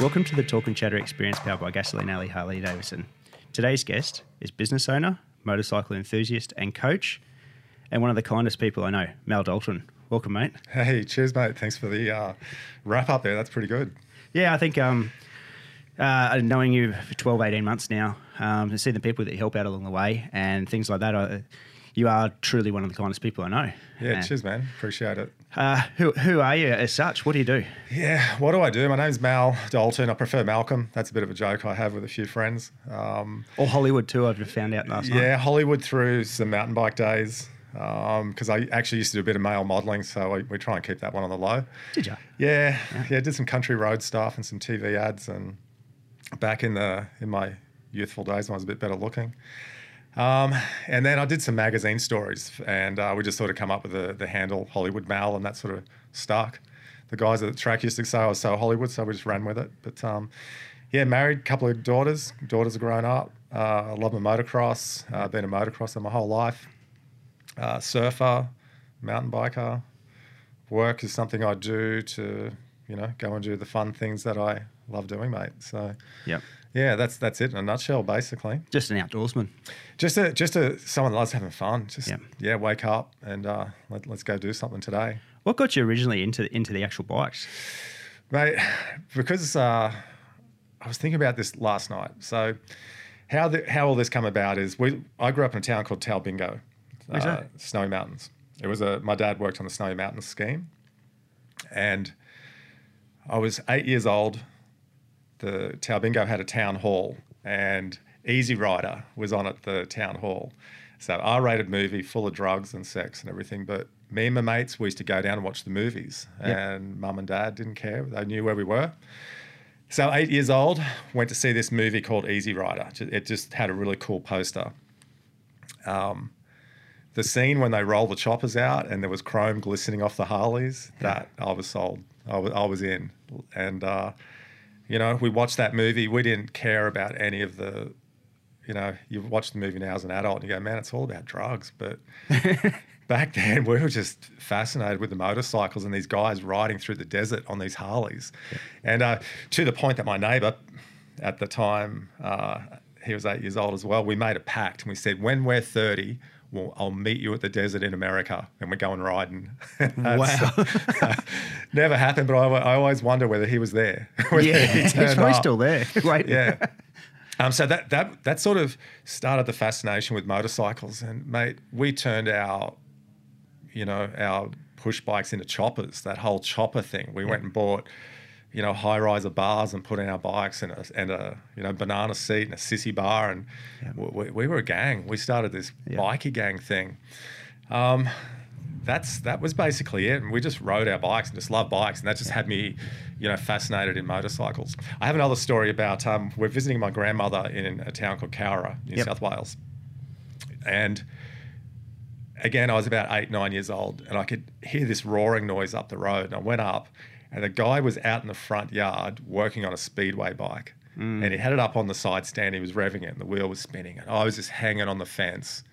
Welcome to the Torque and Chatter experience powered by Gasoline Alley Harley Davidson. Today's guest is business owner, motorcycle enthusiast, and coach, and one of the kindest people I know, Mal Dalton. Welcome, mate. Hey, cheers, mate. Thanks for the uh, wrap up there. That's pretty good. Yeah, I think um, uh, knowing you for 12, 18 months now, um, and see the people that you help out along the way and things like that, I, you are truly one of the kindest people I know. Yeah, And, cheers, man. Appreciate it. Uh, who, who are you as such? What do you do? Yeah, what do I do? My name's Mal Dalton. I prefer Malcolm. That's a bit of a joke I have with a few friends. Um, Or Hollywood too, I've found out last night. yeah, Hollywood through some mountain bike days because I actually used to do a bit of male modelling, so we, we try and keep that one on the low. Did you? Yeah, yeah, did some country road stuff and some TV ads, and back in the in my youthful days, when I was a bit better looking. Um, and then I did some magazine stories, and uh, we just sort of come up with the, the handle Hollywood Mal, and that sort of stuck. The guys at the track used to say I was so Hollywood, so we just ran with it. But um, yeah, married, couple of daughters. Daughters are grown up. Uh, I love my motocross. Uh, been a motocrosser my whole life. Uh, surfer, mountain biker. Work is something I do to, you know, go and do the fun things that I love doing, mate. So Yep. Yeah, that's that's it in a nutshell, basically. Just an outdoorsman. Just a just a someone that loves having fun. Just Yeah. yeah, wake up and uh, let, let's go do something today, What got you originally into into the actual bikes? mate. Because uh, I was thinking about this last night. So how the, how all this come about is we I grew up in a town called Talbingo, uh. Snowy Mountains. It was a my dad worked on the Snowy Mountains scheme, and I was eight years old. The Talbingo had a town hall, and Easy Rider was on at the town hall. So R-rated movie, full of drugs and sex and everything. But me and my mates, we used to go down and watch the movies, Yep. and mum and dad didn't care; they knew where we were. So eight years old, went to see this movie called Easy Rider. It just had a really cool poster. Um, the scene when they roll the choppers out and there was chrome glistening off the Harleys, that I was sold. I was, I was in. And, uh, you know, we watched that movie. We didn't care about any of the, you know, you watch the movie now as an adult and you go, man, it's all about drugs. But back then we were just fascinated with the motorcycles and these guys riding through the desert on these Harleys. And uh, to the point that my neighbor at the time, uh, he was eight years old as well, we made a pact and we said, when we're 30, well, I'll meet you at the desert in America and we're going riding. wow. uh, never happened, but I, I always wonder whether he was there. yeah, he he's probably up. still there. Wait. Yeah. Um, so that that that sort of started the fascination with motorcycles, and mate, we turned our, you know, our push bikes into choppers. That whole chopper thing. We went and bought, you know, high riser bars and put in our bikes and a and a you know banana seat and a sissy bar, and we, we were a gang. We started this Yeah. bikie gang thing. Um, that's that was basically it. And we just rode our bikes and just loved bikes, and that just had me, you know, fascinated in motorcycles. I have another story about um, we're visiting my grandmother in a town called Cowra, New Yep. South Wales, and again I was about eight nine years old, and I could hear this roaring noise up the road, and I went up, and the guy was out in the front yard working on a speedway bike. Mm. And he had it up on the side stand. He was revving it, and the wheel was spinning. And I was just hanging on the fence,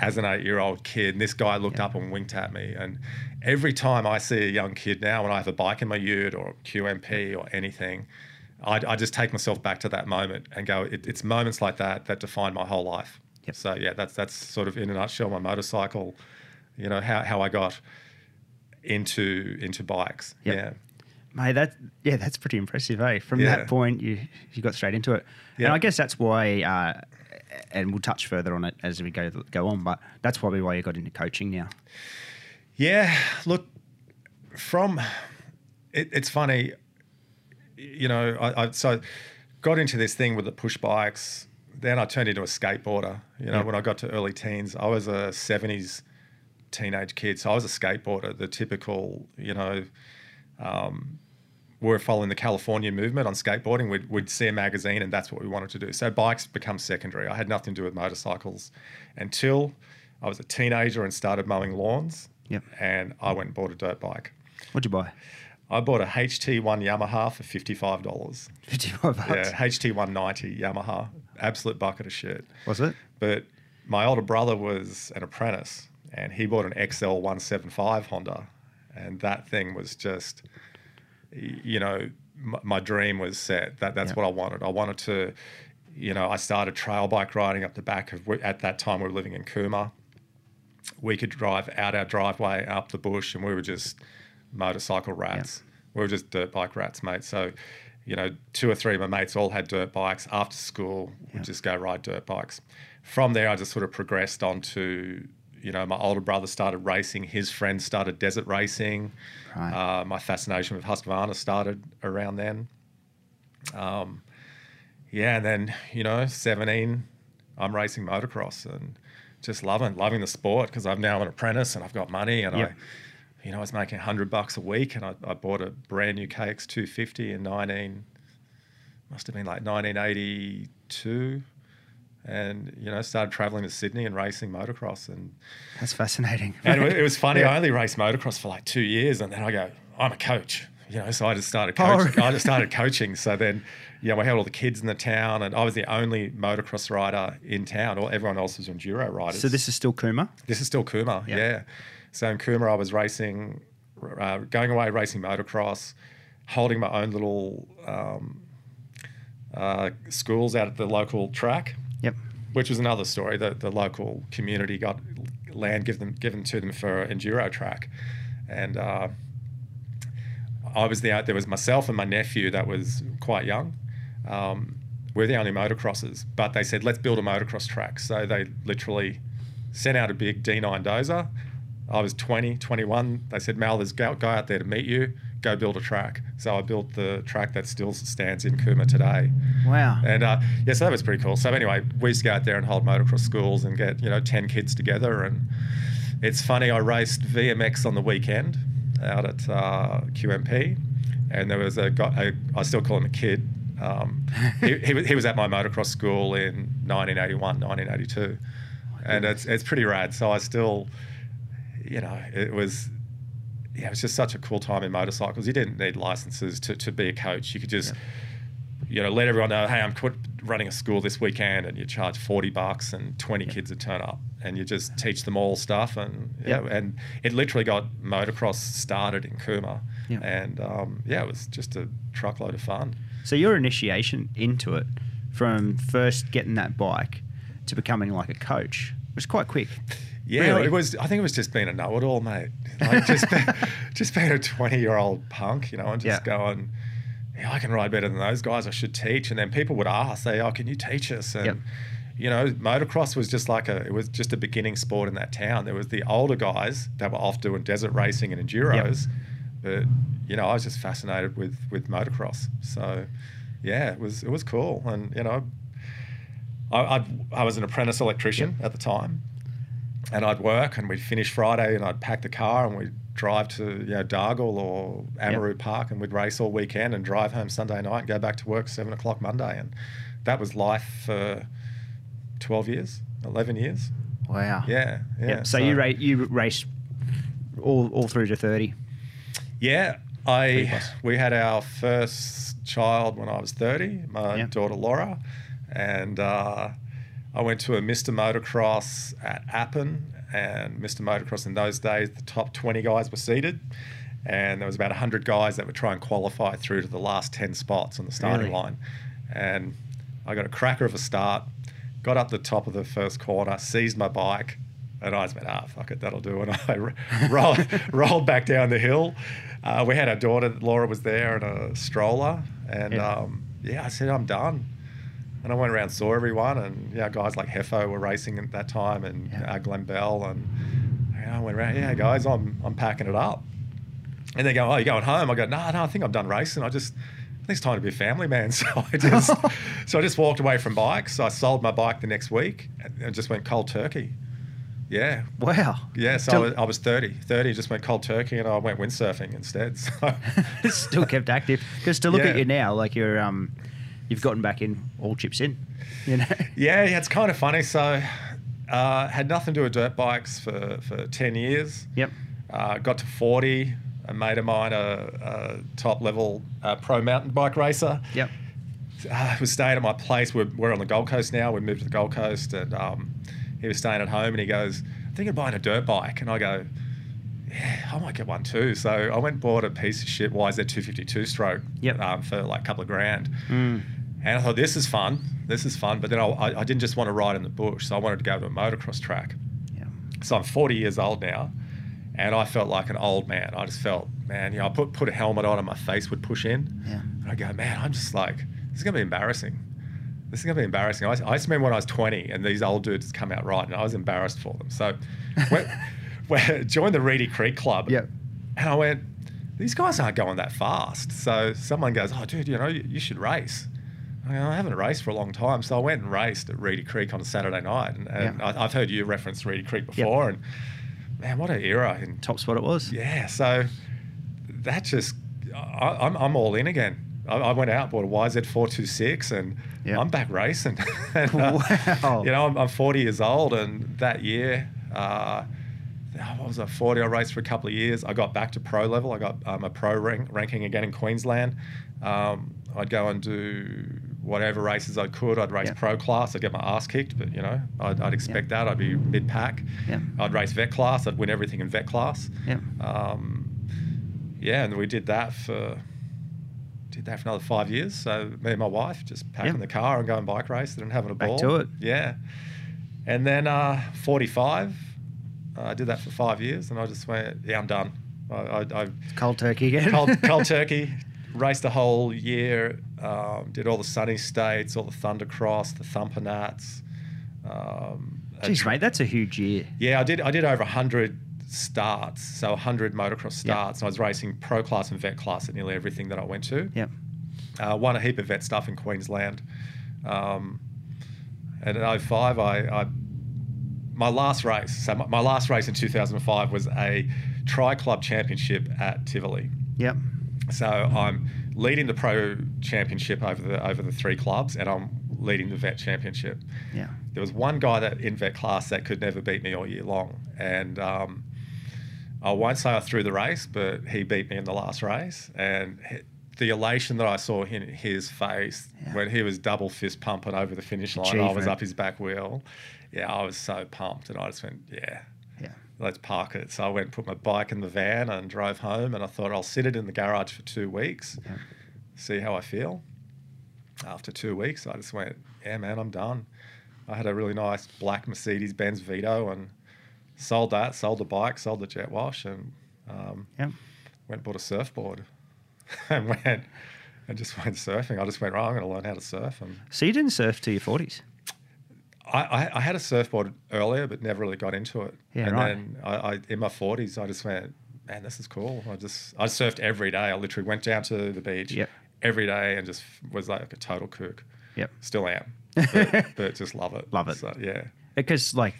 as an eight year old kid. And this guy looked up and winked at me. And every time I see a young kid now, when I have a bike in my ute or QMP or anything, I, I just take myself back to that moment and go, it, it's moments like that that define my whole life. Yep. So, yeah, that's, that's sort of in a nutshell my motorcycle, you know, how, how I got into into bikes. Yep. Yeah. Mate, that yeah, that's pretty impressive, eh? From Yeah. that point, you you got straight into it, and I guess that's why. Uh, and we'll touch further on it as we go go on, but that's probably why you got into coaching now. Yeah, look, from it, it's funny, you know. I, I so got into this thing with the push bikes. Then I turned into a skateboarder. You know, Yeah. when I got to early teens, I was a '70s teenage kid, so I was a skateboarder. The typical, you know, um, we're following the California movement on skateboarding. We'd, we'd see a magazine, and that's what we wanted to do. So bikes become secondary. I had nothing to do with motorcycles until I was a teenager and started mowing lawns. Yep. And I went and bought a dirt bike. What'd you buy? I bought a HT1 Yamaha for fifty-five dollars. Fifty-five bucks. Yeah, HT190 Yamaha, absolute bucket of shit. Was it? But my older brother was an apprentice, and he bought an XL175 Honda, and that thing was just, you know, my, my dream was set. That that's Yeah. what I wanted. I wanted to, you know, I started trail bike riding up the back of. At that time, we were living in Cooma. We could drive out our driveway up the bush, and we were just motorcycle rats. We were just dirt bike rats, mate. So, you know, two or three of my mates all had dirt bikes. After school, we'd just go ride dirt bikes. From there, I just sort of progressed on to, you know, my older brother started racing. His friends started desert racing. Right. Uh, my fascination with Husqvarna started around then. Um, yeah, and then you know, seventeen, I'm racing motocross and just loving loving the sport because I'm now an apprentice and I've got money and Yep. I, you know, I was making hundred bucks a week and I, I bought a brand new KX 250 in nineteen, must have been like 1982. And you know, started traveling to Sydney and racing motocross, and That's fascinating. and it was funny. Yeah. I only raced motocross for like two years, and then I go, I'm a coach. You know, so I just started Oh, coaching. I just started coaching. So then, you know, we had all the kids in the town, and I was the only motocross rider in town. All everyone else was enduro riders. So this is still Cooma. This is still Cooma, Yeah. yeah. So in Cooma, I was racing, uh, going away racing motocross, holding my own little um, uh, schools out at the local track Yep. which was another story. The the local community got land given given to them for enduro track, and uh, I was the there was myself and my nephew that was quite young. Um, we're the only motocrossers, but they said let's build a motocross track. So they literally sent out a big D9 dozer. I was 20, 21. They said, Mal, there's a guy out there to meet you. Go build a track. So I built the track that still stands in Cooma today. Wow. And uh, yeah, so that was pretty cool. So anyway, we used to go out there and hold motocross schools and get you know ten kids together. And it's funny, I raced VMX on the weekend out at uh, QMP, and there was a guy. A, I still call him a kid. Um, he, he, was- he was at my motocross school in 1981, 1982, and it's it's pretty rad. So I still, you know, it was yeah, it was just such a cool time in motorcycles. You didn't need licenses to, to be a coach. You could just, you know, let everyone know, hey, I'm quit running a school this weekend, and you charge forty bucks, and twenty kids would turn up, and you just teach them all stuff, and yeah, and it literally got motocross started in Cooma, and um, yeah, it was just a truckload of fun. So your initiation into it, from first getting that bike to becoming like a coach, was quite quick. Yeah, Really? it was. I think it was just being a know-it-all, mate. Like just, be, just being a twenty-year-old punk, you know, and just Yeah. going, yeah, I can ride better than those guys. I should teach. And then people would ask, say, oh, can you teach us? And Yep. you know, motocross was just like a. It was just a beginning sport in that town. There was the older guys that were off doing desert racing and enduros, but you know, I was just fascinated with with motocross. So, yeah, it was it was cool, and you know, I, I was an apprentice electrician at the time, and I'd work and we'd finish Friday and I'd pack the car and we'd drive to you know Dargle or Amaroo Park and we'd race all weekend and drive home Sunday night and go back to work seven o'clock Monday and that was life for twelve years, eleven years. Wow. Yeah, yeah. Yep. So, you ra- you raced all all through to thirty. Yeah, I we had our first child when I was thirty, my Yeah. daughter Laura, and uh, I went to a Mr. Motocross at Appin, and Mr. Motocross in those days, the top twenty guys were seated, and there was about hundred guys that would try and qualify through to the last ten spots on the starting Really? line, and I got a cracker of a start, got up the top of the first corner, seized my bike. And I just went, ah, fuck it, that'll do. And I rolled, rolled back down the hill. Uh, we had our daughter, Laura, was there in a stroller. And Yeah. um, yeah, I said, I'm done. And I went around, saw everyone. And yeah, guys like Hefo were racing at that time and Yeah. uh, Glenn Bell. And yeah, I went around, yeah, guys, I'm, I'm packing it up. And they go, oh, you going home? I go, no, no, I think I'm done racing. I just, I think it's time to be a family man. So I just, so I just walked away from bikes. I sold my bike the next week and, just went cold turkey. Yeah. Wow. Yeah. So Still- I, was, I was 30. 30, just went cold turkey and I went windsurfing instead. So still kept active. Because to look at you now, like you're um, you've gotten back in all chips in. You know. Yeah, yeah, it's kind of funny. So, uh, had nothing to do with dirt bikes for, for 10 years. Yep. Uh, got to 40. A mate of mine, a, a top level uh, pro mountain bike racer, Yep. uh, was staying at my place. We're, we're on the Gold Coast now. We moved to the Gold Coast, and um, he was staying at home. And he goes, "I'm thinking of buying a dirt bike." And I go, yeah, I might get one too. So I went and bought a piece of shit Why is YZ252 stroke Yep. um, for like a couple of grand. Mm. And I thought, this is fun. This is fun. But then I, I, didn't just want to ride in the bush. So I wanted to go to a motocross track. Yeah. So I'm 40 years old now. And I felt like an old man. I just felt, man, you know, I put, put a helmet on and my face would push in. Yeah. And I go, man, I'm just like, this is going to be embarrassing. This is going to be embarrassing. I, I just remember when I was 20 and these old dudes come out riding, and I was embarrassed for them. So we we joined the Reedy Creek Club. Yep. And I went, these guys aren't going that fast. So someone goes, oh, dude, you know, you, you should race. I, haven't raced for a long time. So I went and raced at Reedy Creek on a Saturday night. And, and. I, I've heard you reference Reedy Creek before. And man, what an era. in Top spot it was. yeah, so that just, I, I'm, I'm all in again. I, I went out, bought a YZ426, and Yeah. I'm back racing. and, uh, Wow. You know, I'm, I'm 40 years old, and that year, uh, what was I, 40? I raced for a couple of years. I got back to pro level. I got um, a pro rank, ranking again in Queensland. Um, I'd go and do whatever races I could. I'd race Yeah. pro class. I'd get my ass kicked, but you know, I'd, I'd expect that. I'd be mid pack. Yeah. I'd race vet class. I'd win everything in vet class. Yeah. Um, yeah, and we did that for did that for another five years. So me and my wife just packing Yeah. the car and going bike racing and having a Back ball. to it. Yeah, and then uh, forty five. I did that for five years, and I just went, yeah, I'm done. I, I, I Cold turkey again. cold, cold turkey. Raced the whole year. Um, did all the sunny states, all the Thundercross, the Thumper Nats. Um, Jeez, mate, that's a huge year. yeah, I did. I did over hundred starts, so hundred motocross starts. And I was racing pro class and vet class at nearly everything that I went to. Yep. Uh, won a heap of vet stuff in Queensland. Um, and in 05, I, I my last race. So my, my last race in 2005 was a tri club championship at Tivoli. Yep. So I'm leading the pro championship over the over the three clubs, and I'm leading the vet championship Yeah. there was one guy that in vet class that could never beat me all year long, and um, I won't say I threw the race, but he beat me in the last race, and he- the elation that I saw in his face Yeah. when he was double fist pumping over the finish line, I was up his back wheel. Yeah, I was so pumped, and I just went, yeah, Yeah. Let's park it. So I went and put my bike in the van and drove home, and I thought I'll sit it in the garage for two weeks, Yeah. see how I feel. After two weeks, I just went, yeah, man, I'm done. I had a really nice black Mercedes Benz Vito and sold that, sold the bike, sold the jet wash, and um, Yep. went and bought a surfboard and went and just went surfing. I just went, right, I'm going to learn how to surf. And So you didn't surf to your forties. I, I, had a surfboard earlier, but never really got into it. Yeah, and right. then I, I, in my 40s, I just went, man, this is cool. I just, I surfed every day. I literally went down to the beach Yep. every day and just was like a total kook. Yep. Still am, but, but just love it. Love it. So, yeah. Because like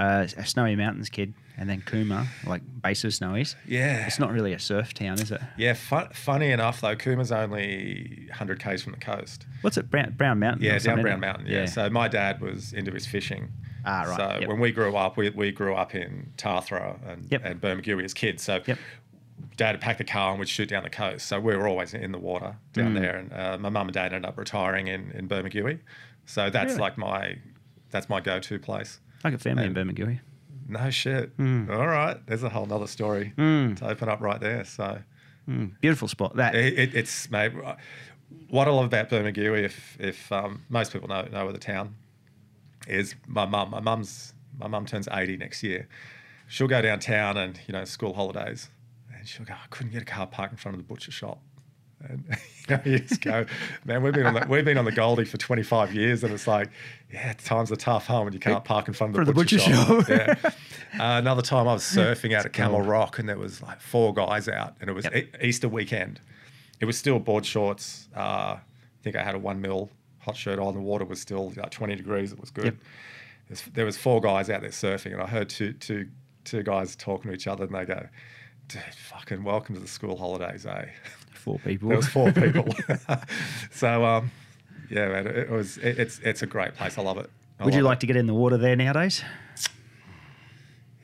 uh, a Snowy Mountains kid, and then Cooma, like base of Snowies. Yeah. It's not really a surf town, is it? Yeah, fun, funny enough though, Cooma's only 100 k's from the coast. What's it? Brown, Brown Mountain. Yeah, down Brown? Mountain. Yeah. So my dad was into his fishing. Ah, right, So yep. when we grew up, we, we grew up in Tathra and, Yep. and Bermagui as kids. So Yep. dad would pack the car and we'd shoot down the coast. So we were always in the water down Mm. there. And uh, my mum and dad ended up retiring in, in Bermagui. So that's Really? like my that's my go-to place. I got family in Bermagui. No shit. Mm. All right. There's a whole nother story Mm. to open up right there. So Mm, beautiful spot. That it, it, it's mate. What I love about Bermagui, if if um, most people know know of the town, is my mum. My mum's my mum turns eighty next year. She'll go downtown and you know school holidays, and she'll go. I couldn't get a car parked in front of the butcher shop. And you, know, you just go, man. We've been on the, we've been on the Goldie for twenty five years, and it's like, yeah, times are tough, huh? When you can't park in front of the, For the butcher, butcher shop. shop. yeah. Uh, another time I was surfing out at Camel. Rock, and there was like four guys out, and it was Yep. E- Easter weekend. It was still board shorts. Uh, I think I had a one mil hot shirt on. The water was still like 20 degrees. It was good. Yep. There's, there was four guys out there surfing, and I heard two, two, two guys talking to each other, and they go, "Dude, fucking welcome to the school holidays, eh?" four people. There was four people. so, um, yeah, man, it, it was. It, it's it's a great place. I love it. I Would you love like to get in the water there nowadays?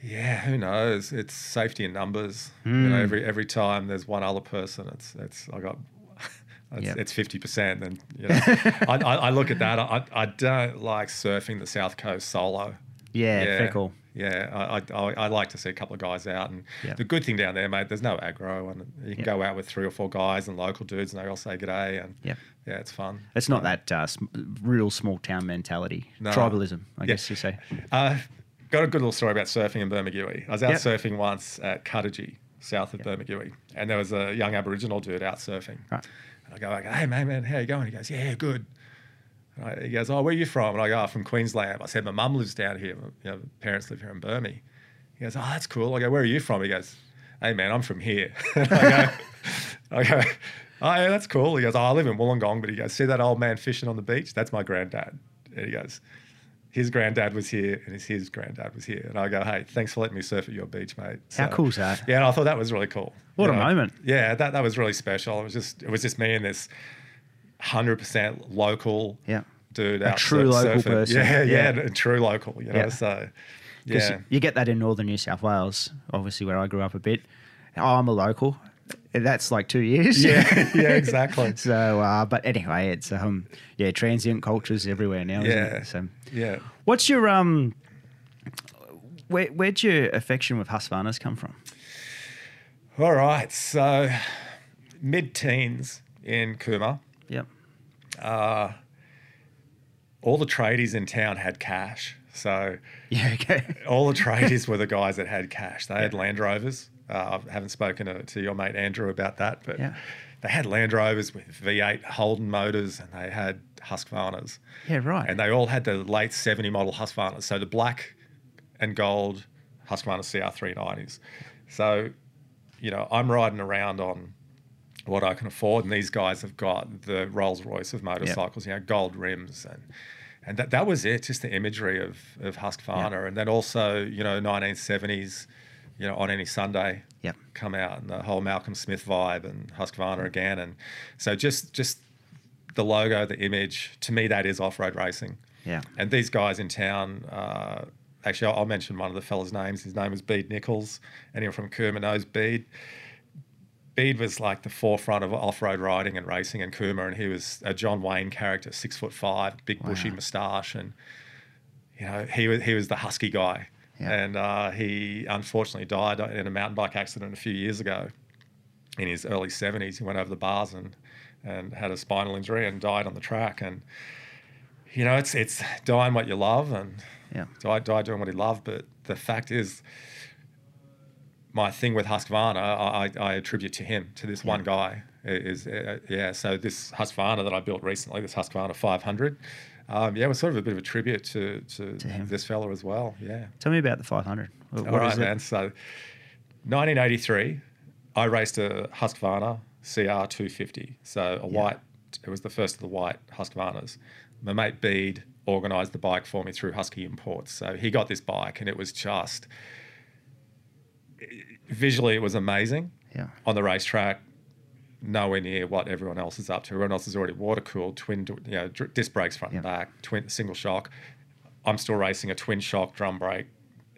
Yeah, who knows? It's safety in numbers. You Hmm. know, every every time there's one other person, it's it's I got. It's, Yep. it's 50%. And, you know, I, I, I look at that. I, I don't like surfing the South Coast solo. Yeah, fickle. Yeah, I, I, I like to see a couple of guys out. And Yeah. the good thing down there, mate, there's no aggro, and you can Yeah. go out with three or four guys and local dudes, and they all say g'day, and Yep. yeah, it's fun. It's not that uh, real small town mentality, No. tribalism, I Yeah. guess you say. Uh, got a good little story about surfing in Bermagui. I was out Yep. surfing once at Cuttagee, south of Bermagui, and there was a young Aboriginal dude out surfing. Right. And I go, like, hey, man, man, how you going? He goes, yeah, good. I, he goes, oh, where are you from? And I go, oh, from Queensland. I said, my mum lives down here. You know, parents live here in Burmy. He goes, oh, that's cool. I go, where are you from? He goes, hey, man, I'm from here. I go, I go, oh, yeah, that's cool. He goes, oh, I live in Wollongong. But he goes, see that old man fishing on the beach? That's my granddad. And he goes, his granddad was here and his, his granddad was here. And I go, hey, thanks for letting me surf at your beach, mate. How cool's that? Yeah, and I thought that was really cool. What You a moment. Yeah, that, that was really special. It was just it was just me and this hundred percent local Yeah. dude A true local surfing. person. Yeah, yeah, Yeah. true local. You know, Yeah. so yeah, You get that in northern New South Wales, obviously where I grew up a bit. Oh, I'm a local. That's like two years. yeah, yeah, exactly. so, uh, but anyway, it's um, yeah, transient cultures everywhere now. Isn't Yeah. It? So, Yeah. what's your um, where where'd your affection with Husqvarnas come from? All right, so mid-teens in Cooma, Yep. all the tradies in town had cash. So Yeah. Okay. all the tradies were the guys that had cash. They had Land Rovers. Uh, I haven't spoken to, to your mate Andrew about that, but Yeah. they had Land Rovers with V8 Holden motors and they had Husqvarnas. Yeah. Right. And they all had the late 70 model Husqvarnas. So the black and gold Husqvarna CR390s. So, you know, I'm riding around on what I can afford, and these guys have got the Rolls Royce of motorcycles, you know, gold rims and and that, that was it, just the imagery of, of Husqvarna. And then also, you know, 1970s, you know, on any Sunday Yep. come out and the whole Malcolm Smith vibe and Husqvarna again. And so just just the logo, the image, to me, that is off road racing. Yeah. And these guys in town, uh, actually, I'll, I'll mention one of the fellas' names. His name was Bede Nichols. Anyone from Cooma knows Bede. Bede was like the forefront of off-road riding and racing in Cooma, and he was a John Wayne character, six foot five, big bushy moustache, and you know he was he was the husky guy. Yeah. And uh, he unfortunately died in a mountain bike accident a few years ago. In his early seventies, he went over the bars and and had a spinal injury and died on the track. And you know, it's it's dying what you love and Yeah. die, die doing what he loved. But the fact is, my thing with Husqvarna, I, I I attribute to him, to this one guy. Is uh, yeah. So this Husqvarna that I built recently, this Husqvarna 500, um, yeah, was sort of a bit of a tribute to to, To him. this fella as well. Yeah. Tell me about the 500. What All right, is it? man. So, 1983, I raced a Husqvarna CR 250. So a white. It was the first of the white Husqvarnas. My mate Bede organised the bike for me through Husky Imports. So he got this bike, and it was just visually it was amazing Yeah. on the racetrack. Nowhere near what everyone else is up to. Everyone else is already water cooled, twin, you know, disc brakes front and back, twin single shock. I'm still racing a twin shock drum brake,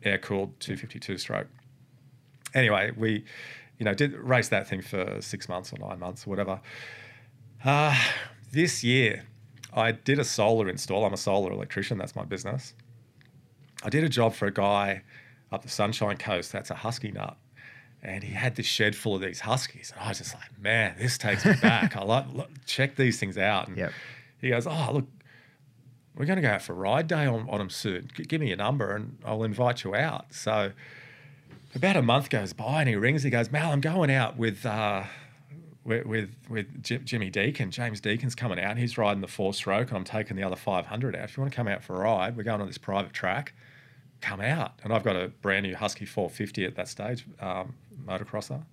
air cooled 252 stroke. Anyway, we, you know, did race that thing for six months or nine months or whatever. Uh, this year, I did a solar install. I'm a solar electrician. That's my business. I did a job for a guy up the Sunshine Coast. That's a husky nut. And he had this shed full of these huskies. And I was just like, man, this takes me back. I like, look, check these things out. And Yep. he goes, oh, look, we're going to go out for a ride day on, on them soon. G- give me your number and I'll invite you out. So about a month goes by and he rings. He goes, Mal, I'm going out with uh, with with, with Jim, Jimmy Deacon. James Deacon's coming out. He's riding the four stroke and I'm taking the other 500 out. If you want to come out for a ride, we're going on this private track. Come out. And I've got a brand new Husky 450 at that stage, um, motocrosser.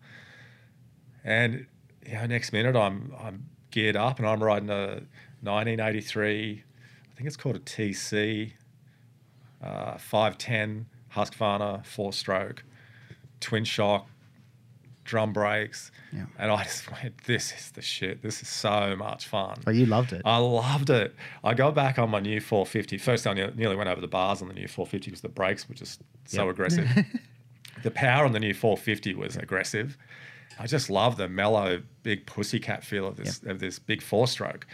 And you know, next minute I'm I'm geared up and I'm riding a 1983, I think it's called a TC, uh, 510 Husqvarna four stroke, twin shock, drum brakes, Yeah. and I just went, this is the shit. This is so much fun. Oh, you loved it. I loved it. I go back on my new 450. First, I nearly went over the bars on the new 450 because the brakes were just so Yep. aggressive. the power on the new 450 was aggressive. I just love the mellow, big pussycat feel of this of this big four stroke.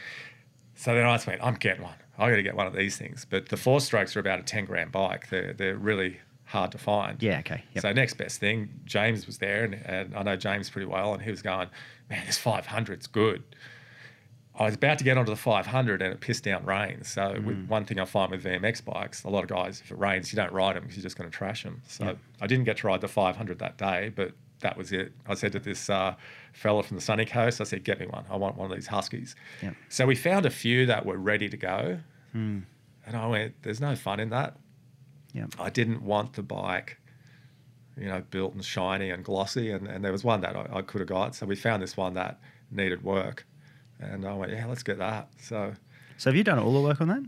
So then I just went, I'm getting one. I got to get one of these things. But the four strokes are about a 10 grand bike. They're they're really hard to find. Yeah, okay. Yep. So next best thing, James was there, and, and I know James pretty well, and he was going, "Man, this 500's good." I was about to get onto the 500, and it pissed down rain. So Mm. with, one thing I find with VMX bikes, a lot of guys, if it rains, you don't ride them because you're just going to trash them. So Yep. I didn't get to ride the 500 that day, but that was it. I said to this uh, fella from the sunny coast, I said, "Get me one. I want one of these Huskies." Yep. So we found a few that were ready to go, Mm. and I went, "There's no fun in that." Yep. I didn't want the bike, you know, built and shiny and glossy. And, and there was one that I, I could have got. So we found this one that needed work. And I went, yeah, let's get that. So So have you done all the work on that?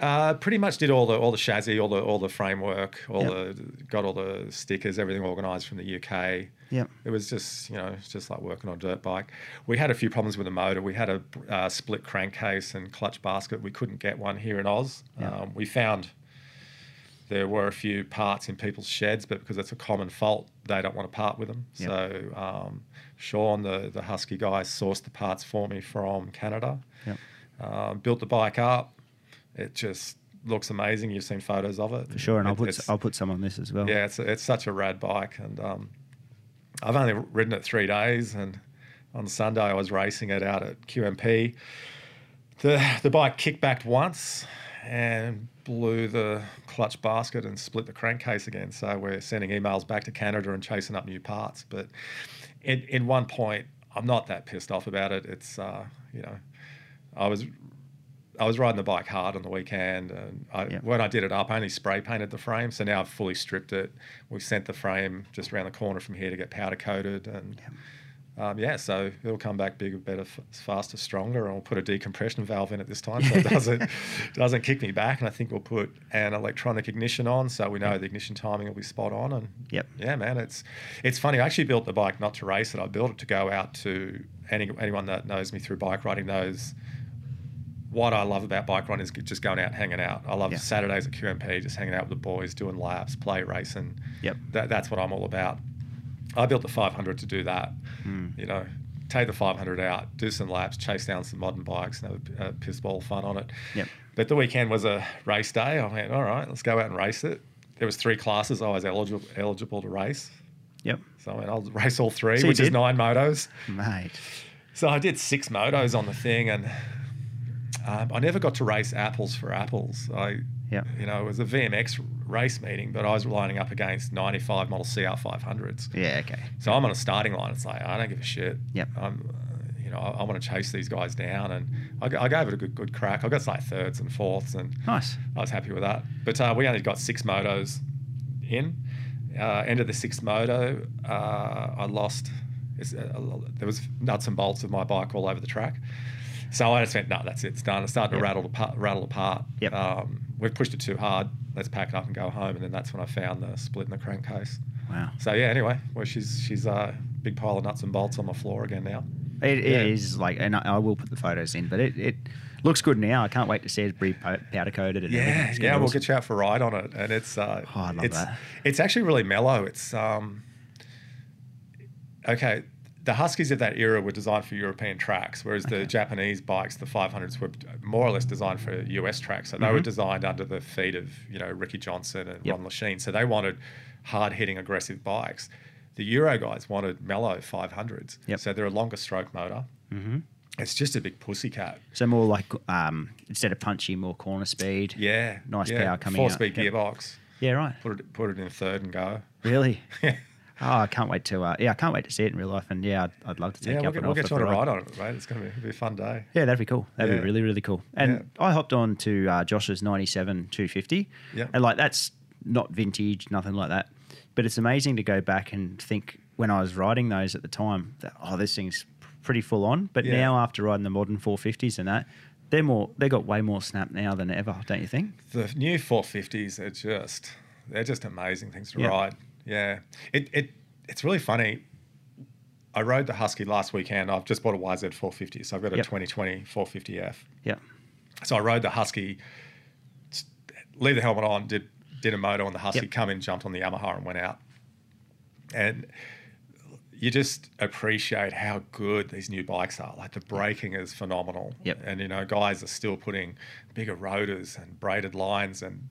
uh, pretty much did all the all the chassis, all the all the framework, all Yep. the got all the stickers, everything organised from the UK. Yep. It was just you know it's just like working on a dirt bike. We had a few problems with the motor. We had a uh, split crankcase and clutch basket. We couldn't get one here in Oz. Yeah. Um, we found there were a few parts in people's sheds, but because it's a common fault, they don't want to part with them. Yep. So um, Sean, the the Husky guy, sourced the parts for me from Canada. Yep. Um, built the bike up. It just looks amazing. You've seen photos of it. For sure. And I'll put I'll put some on this as well. yeah, it's it's such a rad bike, and um, I've only ridden it three days, and on Sunday I was racing it out at QMP. The the bike kicked back once and blew the clutch basket and split the crankcase again. So we're sending emails back to Canada and chasing up new parts. But in in one point, I'm not that pissed off about it. It's uh, you know, I was I was riding the bike hard on the weekend, and I, Yeah. when I did it up, I only spray painted the frame. So now I've fully stripped it. We sent the frame just around the corner from here to get powder coated, and um, yeah, so it'll come back bigger, better, f- faster, stronger, and we'll put a decompression valve in it this time, so it doesn't doesn't kick me back. And I think we'll put an electronic ignition on, so we know the ignition timing will be spot on. And Yep. yeah, man, it's it's funny. I actually built the bike not to race it. I built it to go out to any anyone that knows me through bike riding knows what I love about bike riding is just going out, hanging out. I love Yeah. Saturdays at QMP, just hanging out with the boys, doing laps, play racing. Yep. That, that's what I'm all about. I built the 500 to do that. Mm. You know, take the 500 out, do some laps, chase down some modern bikes, and have a, a piss ball fun on it. Yep. But the weekend was a race day. I went, all right, let's go out and race it. There was three classes I was eligible eligible to race. Yep. So I went, I'll race all three, So which is nine motos. Mate. So I did six motos on the thing, and um, I never got to race apples for apples. I, Yep. you know, it was a VMX race meeting, but I was lining up against 95 model CR 500s. Yeah, okay. So I'm on a starting line. It's like I don't give a shit. Yep. I'm, uh, you know, I, I want to chase these guys down, and I gave it a good good crack. I got like thirds and fourths, and Nice. I was happy with that. But uh, we only got six motos in. Uh, end of the sixth moto, uh, I lost. It's, uh, there was nuts and bolts of my bike all over the track. So I just went, no, that's it. It's done. It's starting Yep. to rattle apart. Rattle apart. Yep. Um, we've pushed it too hard. Let's pack it up and go home. And then that's when I found the split in the crankcase. Wow. So yeah. Anyway, well, she's she's a uh, big pile of nuts and bolts on my floor again now. It, it Yeah. is like, and I, I will put the photos in, but it, it looks good now. I can't wait to see it be powder coated and everything. Yeah, yeah, we'll get you out for a ride on it, and it's uh, Oh, I love it's that. it's actually really mellow. It's um, okay. The Huskies of that era were designed for European tracks, whereas the Japanese bikes, the 500s, were more or less designed for US tracks. So they were Mhm. designed under the feet of you know Ricky Johnson and Yep. Ron Lechien. So they wanted hard hitting, aggressive bikes. The Euro guys wanted mellow 500s. Yep. So they're a longer stroke motor. Mm-hmm. It's just a big pussycat. So more like um, instead of punchy, more corner speed. Yeah. Nice yeah. power coming Four out. speed Yep. gearbox. Yeah, right. Put it put it in third and go. Really? Yeah. Oh, I can't wait to. Uh, yeah, I can't wait to see it in real life. And yeah, I'd, I'd love to take Yeah, you we'll up get, we'll get you on a ride on it, mate. It's going to be, be a fun day. Yeah, that'd be cool. That'd Yeah. be really, really cool. And Yeah. I hopped on to uh, Josh's 97 250. Yeah. And like, that's not vintage, nothing like that. But it's amazing to go back and think when I was riding those at the time, that, oh, this thing's pretty full on. But Yeah. now, after riding the modern 450s and that, they're more, they got way more snap now than ever, don't you think? The new 450s are just, they're just amazing things to Yeah. ride. Yeah. It, it It's really funny. I rode the Husky last weekend. I've just bought a YZ 450, so I've got a Yep. 2020 450F. Yeah. So I rode the Husky, leave the helmet on, did did a moto on the Husky, Yep. come in, jumped on the Yamaha, and went out. And you just appreciate how good these new bikes are. Like the braking is phenomenal. Yep. And you know, guys are still putting bigger rotors and braided lines and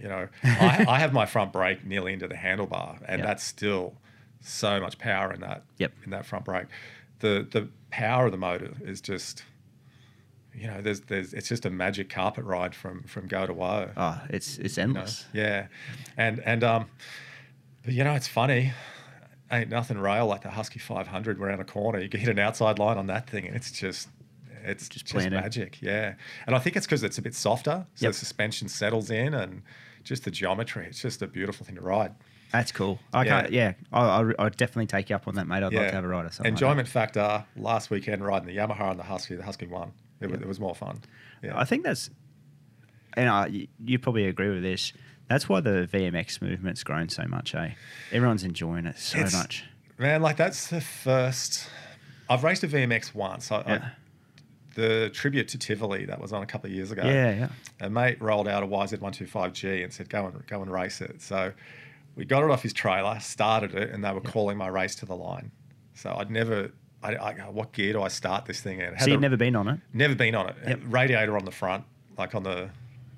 you know, I, I have my front brake nearly into the handlebar, and Yep. that's still so much power in that Yep. in that front brake. The the power of the motor is just, you know, there's there's it's just a magic carpet ride from from go to woe. Oh, it's it's you know? endless. Yeah, and and um, but you know, it's funny. Ain't nothing rail like the Husky 500 around a corner. You can hit an outside line on that thing, and it's just, it's Just just, magic. Yeah, and I think it's because it's a bit softer, so Yep. the suspension settles in, and just the geometry. It's just a beautiful thing to ride. That's cool. I Yeah. can't. Yeah, I, I, I'd definitely take you up on that, mate. I'd yeah, like to have a ride or something. like. Enjoyment factor. Last weekend riding the Yamaha and the Husky. The Husky won. It, was, it was more fun. Yeah. I think that's, and I, you- you probably agree with this. That's why the VMX movement's grown so much, eh? Everyone's enjoying it so It's- much. Man, like that's the first. I've raced a VMX once. I, Yeah. I, the tribute to Tivoli that was on a couple of years ago. Yeah, yeah. A mate rolled out a YZ125G and said, "Go and go and race it." So we got it off his trailer, started it, and they were calling my race to the line. So I'd never. I, I what gear do I start this thing in? So you've the- never been on it, never been on it. Yep. Radiator on the front, like on the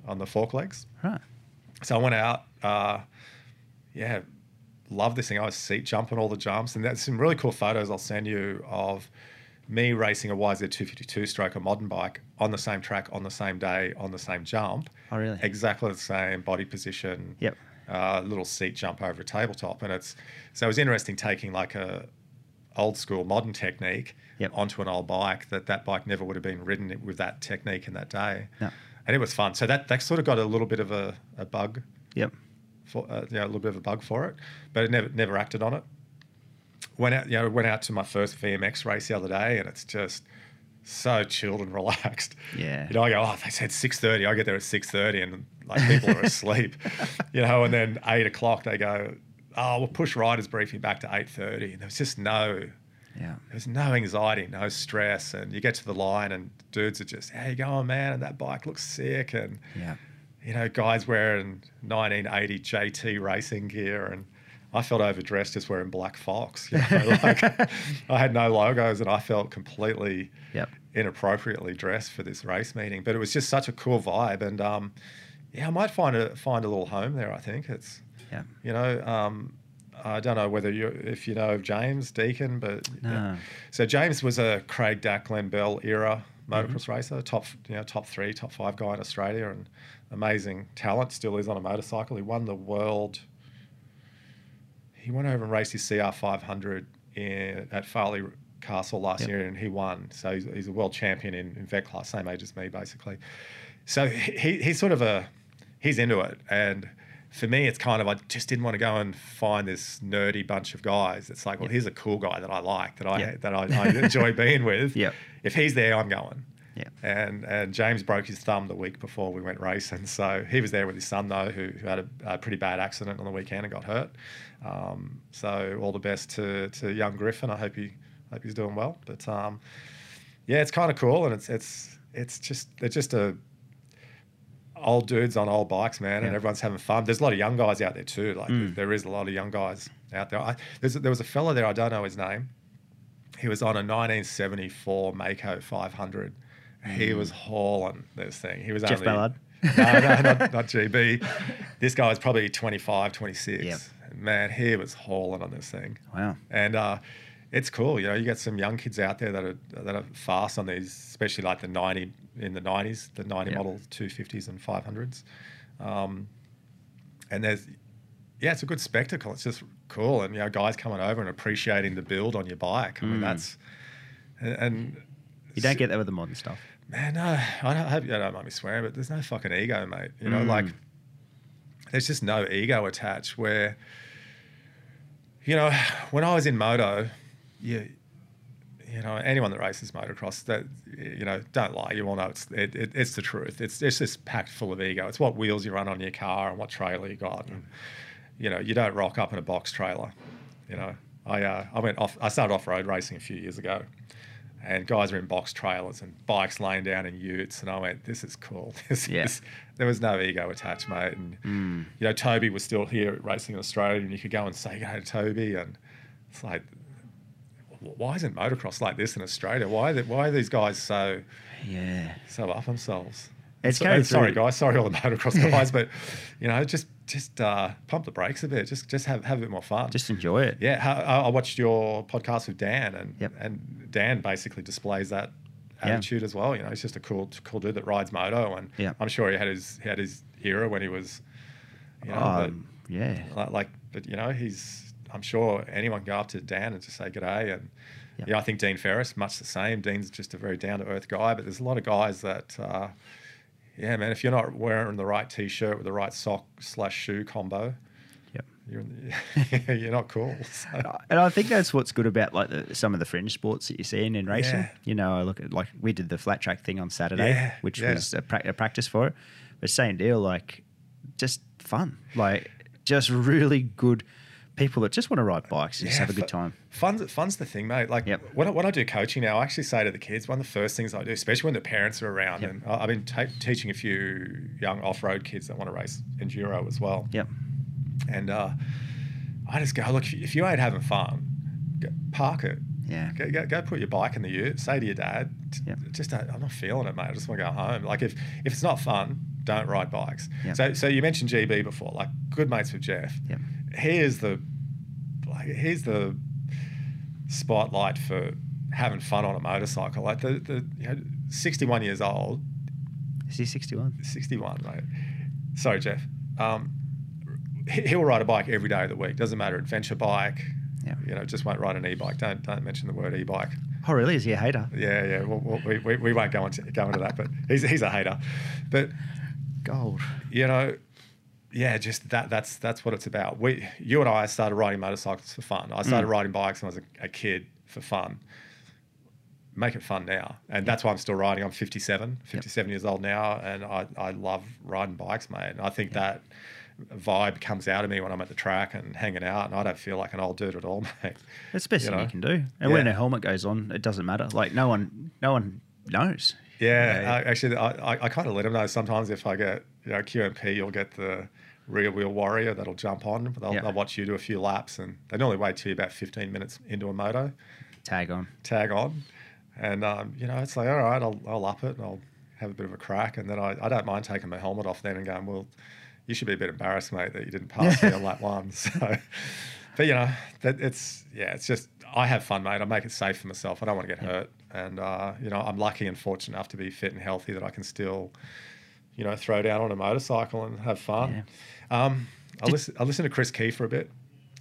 on the fork legs. right? So I went out. Uh, yeah, love this thing. I was seat jumping all the jumps, and there's some really cool photos I'll send you of me racing a YZ252 stroke, a modern bike, on the same track, on the same day, on the same jump. Oh, really? Exactly the same body position. Yep. Uh, little seat jump over a tabletop, and it's so it was interesting taking like a old school modern technique Yep. onto an old bike that that bike never would have been ridden with that technique in that day. No. And it was fun. So that that sort of got a little bit of a, a bug Yep. for uh, know, a little bit of a bug for it, but it never never acted on it. Went out, you know, went out to my first VMX race the other day, and it's just so chilled and relaxed. Yeah. You know, I go, oh, they said six thirty. I get there at six thirty, and like people are asleep. You know, and then eight o'clock they go, oh, we'll push riders briefing back to eight thirty, and there was just no Yeah. there's no anxiety, no stress, and you get to the line, and dudes are just, "How you going, man?" And that bike looks sick, and Yeah. you know, guys wearing 1980 JT racing gear, and I felt overdressed just wearing Black Fox. You know? like, I had no logos, and I felt completely Yep. inappropriately dressed for this race meeting. But it was just such a cool vibe, and um, yeah, I might find a find a little home there. I think it's Yeah. you know. Um, I don't know whether you, if you know of James Deacon, but No. so James was a Craig Dack, Glenn Bell era Mm-hmm. motocross racer, top you know top three, top five guy in Australia, and amazing talent. Still is on a motorcycle. He won the world. He went over and raced his CR 500 in, at Farleigh Castle last Yep. year, and he won. So he's, he's a world champion in, in vet class, same age as me, basically. So he, he's sort of a he's into it, and for me, it's kind of I just didn't want to go and find this nerdy bunch of guys. It's like, well, Yep. here's a cool guy that I like, that I Yep. that I, I enjoy being with. Yep. If he's there, I'm going. Yeah. And and James broke his thumb the week before we went racing, so he was there with his son though, who, who had a, a pretty bad accident on the weekend and got hurt. Um, so all the best to, to young Griffin. I hope he hope he's doing well. But um, yeah, it's kind of cool, and it's it's it's just they're just a old dudes on old bikes, man, and everyone's having fun. There's a lot of young guys out there too. Like Mm. there is a lot of young guys out there. I, there's, there was a fella there. I don't know his name. He was on a 1974 Maico 500. He was hauling this thing. He was. Jeff only, Ballard? no, no, not, not GB. This guy was probably 25, 26. Yep. Man, he was hauling on this thing Wow. and uh, it's cool. You know, you get some young kids out there that are that are fast on these, especially like the ninety in the nineties, the ninety Yeah. model two fifties and five hundreds. Um, and there's, yeah, it's a good spectacle. It's just cool, and you know, guys coming over and appreciating the build on your bike. I mean, Mm. that's and, and You don't get that with the modern stuff. Man, no, I don't, I hope you don't mind me swearing, but there's no fucking ego, mate. You know, Mm. like there's just no ego attached. Where, you know, when I was in moto, you, you know, anyone that races motocross, that you know, don't lie. You all know it's it, it, it's the truth. It's it's just packed full of ego. It's what wheels you run on your car and what trailer you got, and you know, you don't rock up in a box trailer. You know, I uh, I went off. I started off road racing a few years ago, and guys are in box trailers and bikes laying down in utes, and I went, "This is cool." This Yeah. is, there was no ego attached, mate. And Mm. you know, Toby was still here racing in Australia, and you could go and say hi to Toby, and it's like, why isn't motocross like this in Australia? Why are they, why are these guys so Yeah. so up themselves? It's So- sorry, guys. Sorry, all the motocross guys, but you know, just just uh, pump the brakes a bit. Just just have have a bit more fun. Just enjoy it. yeah. I, I watched your podcast with Dan, and Yep. and Dan basically displays that Yeah. attitude as well. You know, he's just a cool cool dude that rides moto, and Yeah. I'm sure he had his he had his era when he was, you know, but- Um, yeah. like, like but you know he's i'm sure anyone can go up to dan and just say g'day and Yep. yeah i think dean ferris much the same dean's just a very down-to-earth guy but there's a lot of guys that uh, yeah man if you're not wearing the right t-shirt with the right sock slash shoe combo Yep. you're you're not cool so, And I think that's what's good about like the, some of the fringe sports that you're seeing in racing. Yeah. You know, I look at like we did the flat track thing on Saturday, Yeah, which yeah. was a, pra- a practice for it. But same deal, like just fun, like just really good people that just want to ride bikes and just have a good time. Fun's, fun's the thing, mate. Like Yep. when, I, when I do coaching now, I actually say to the kids, one of the first things I do, especially when the parents are around, Yep. and I- I've been ta- teaching a few young off-road kids that want to race enduro as well. Yep. And uh, I just go, look, if you, if you ain't having fun, go, park it. Yeah. Go, go, go put your bike in the ute. Say to your dad, Yep. just I'm not feeling it, mate. I just want to go home. Like if if it's not fun, don't ride bikes. Yep. So so you mentioned GB before, like good mates with Jeff. Yep. He is the like he's the spotlight for having fun on a motorcycle. Like the the you know, 61 years old, Is he 61? 61, mate. Sorry, Jeff. Um, he- he'll ride a bike every day of the week. Doesn't matter, adventure bike. Yeah. You know, just won't ride an e-bike. Don't don't mention the word e-bike. Oh, really? Is he a hater? Yeah, yeah. Well, we, we, we won't go into go into that, but he's he's a hater. But Gold. you know, yeah, just that that's that's what it's about. We you and I started riding motorcycles for fun. I started Mm. riding bikes when I was a, a kid for fun. Make it fun now, and that's why I'm still riding. I'm 57, 57 years old now, and I, I love riding bikes, mate. And I think that vibe comes out of me when I'm at the track and hanging out, and I don't feel like an old dude at all, mate. It's the best You thing know? you can do. And when a helmet goes on, it doesn't matter. Like no one, no one knows. Yeah, Yeah. I, actually, I, I, I kind of let them know sometimes if I get, you know, QMP, you'll get the rear wheel warrior that'll jump on. They'll, Yeah. they'll watch you do a few laps and they normally wait till you about 15 minutes into a moto, Tag on. tag on. And, um, you know, it's like, all right, I'll, I'll up it and I'll have a bit of a crack. And then I, I don't mind taking my helmet off then and going, well, you should be a bit embarrassed, mate, that you didn't pass me on lap one. So, but, you know, that it's, yeah, it's just, I have fun, mate. I make it safe for myself. I don't want to get hurt. And, uh, you know, I'm lucky and fortunate enough to be fit and healthy that I can still, you know, throw down on a motorcycle and have fun. Um, I, Did- listen, I listen to Chris Kiefer a bit,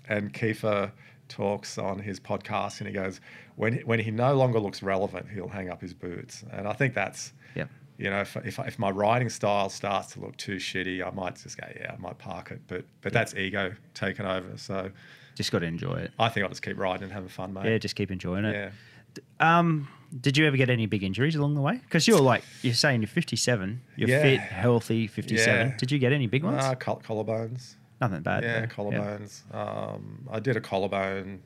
and Kiefer talks on his podcast, and he goes, when when he no longer looks relevant, he'll hang up his boots, and I think that's, Yep. you know, if if, if my riding style starts to look too shitty, I might just go, yeah, I might park it, but but that's ego taking over. So Just got to enjoy it. I think I'll just keep riding and having fun, mate. Yeah, just keep enjoying it. yeah. Um, did you ever get any big injuries along the way? Because you're like you're saying you're 57, you're Yeah. fit, healthy, 57. Yeah. Did you get any big ones? Uh, coll- collarbones. Nothing bad. yeah, though. collarbones. Um, I did a collarbone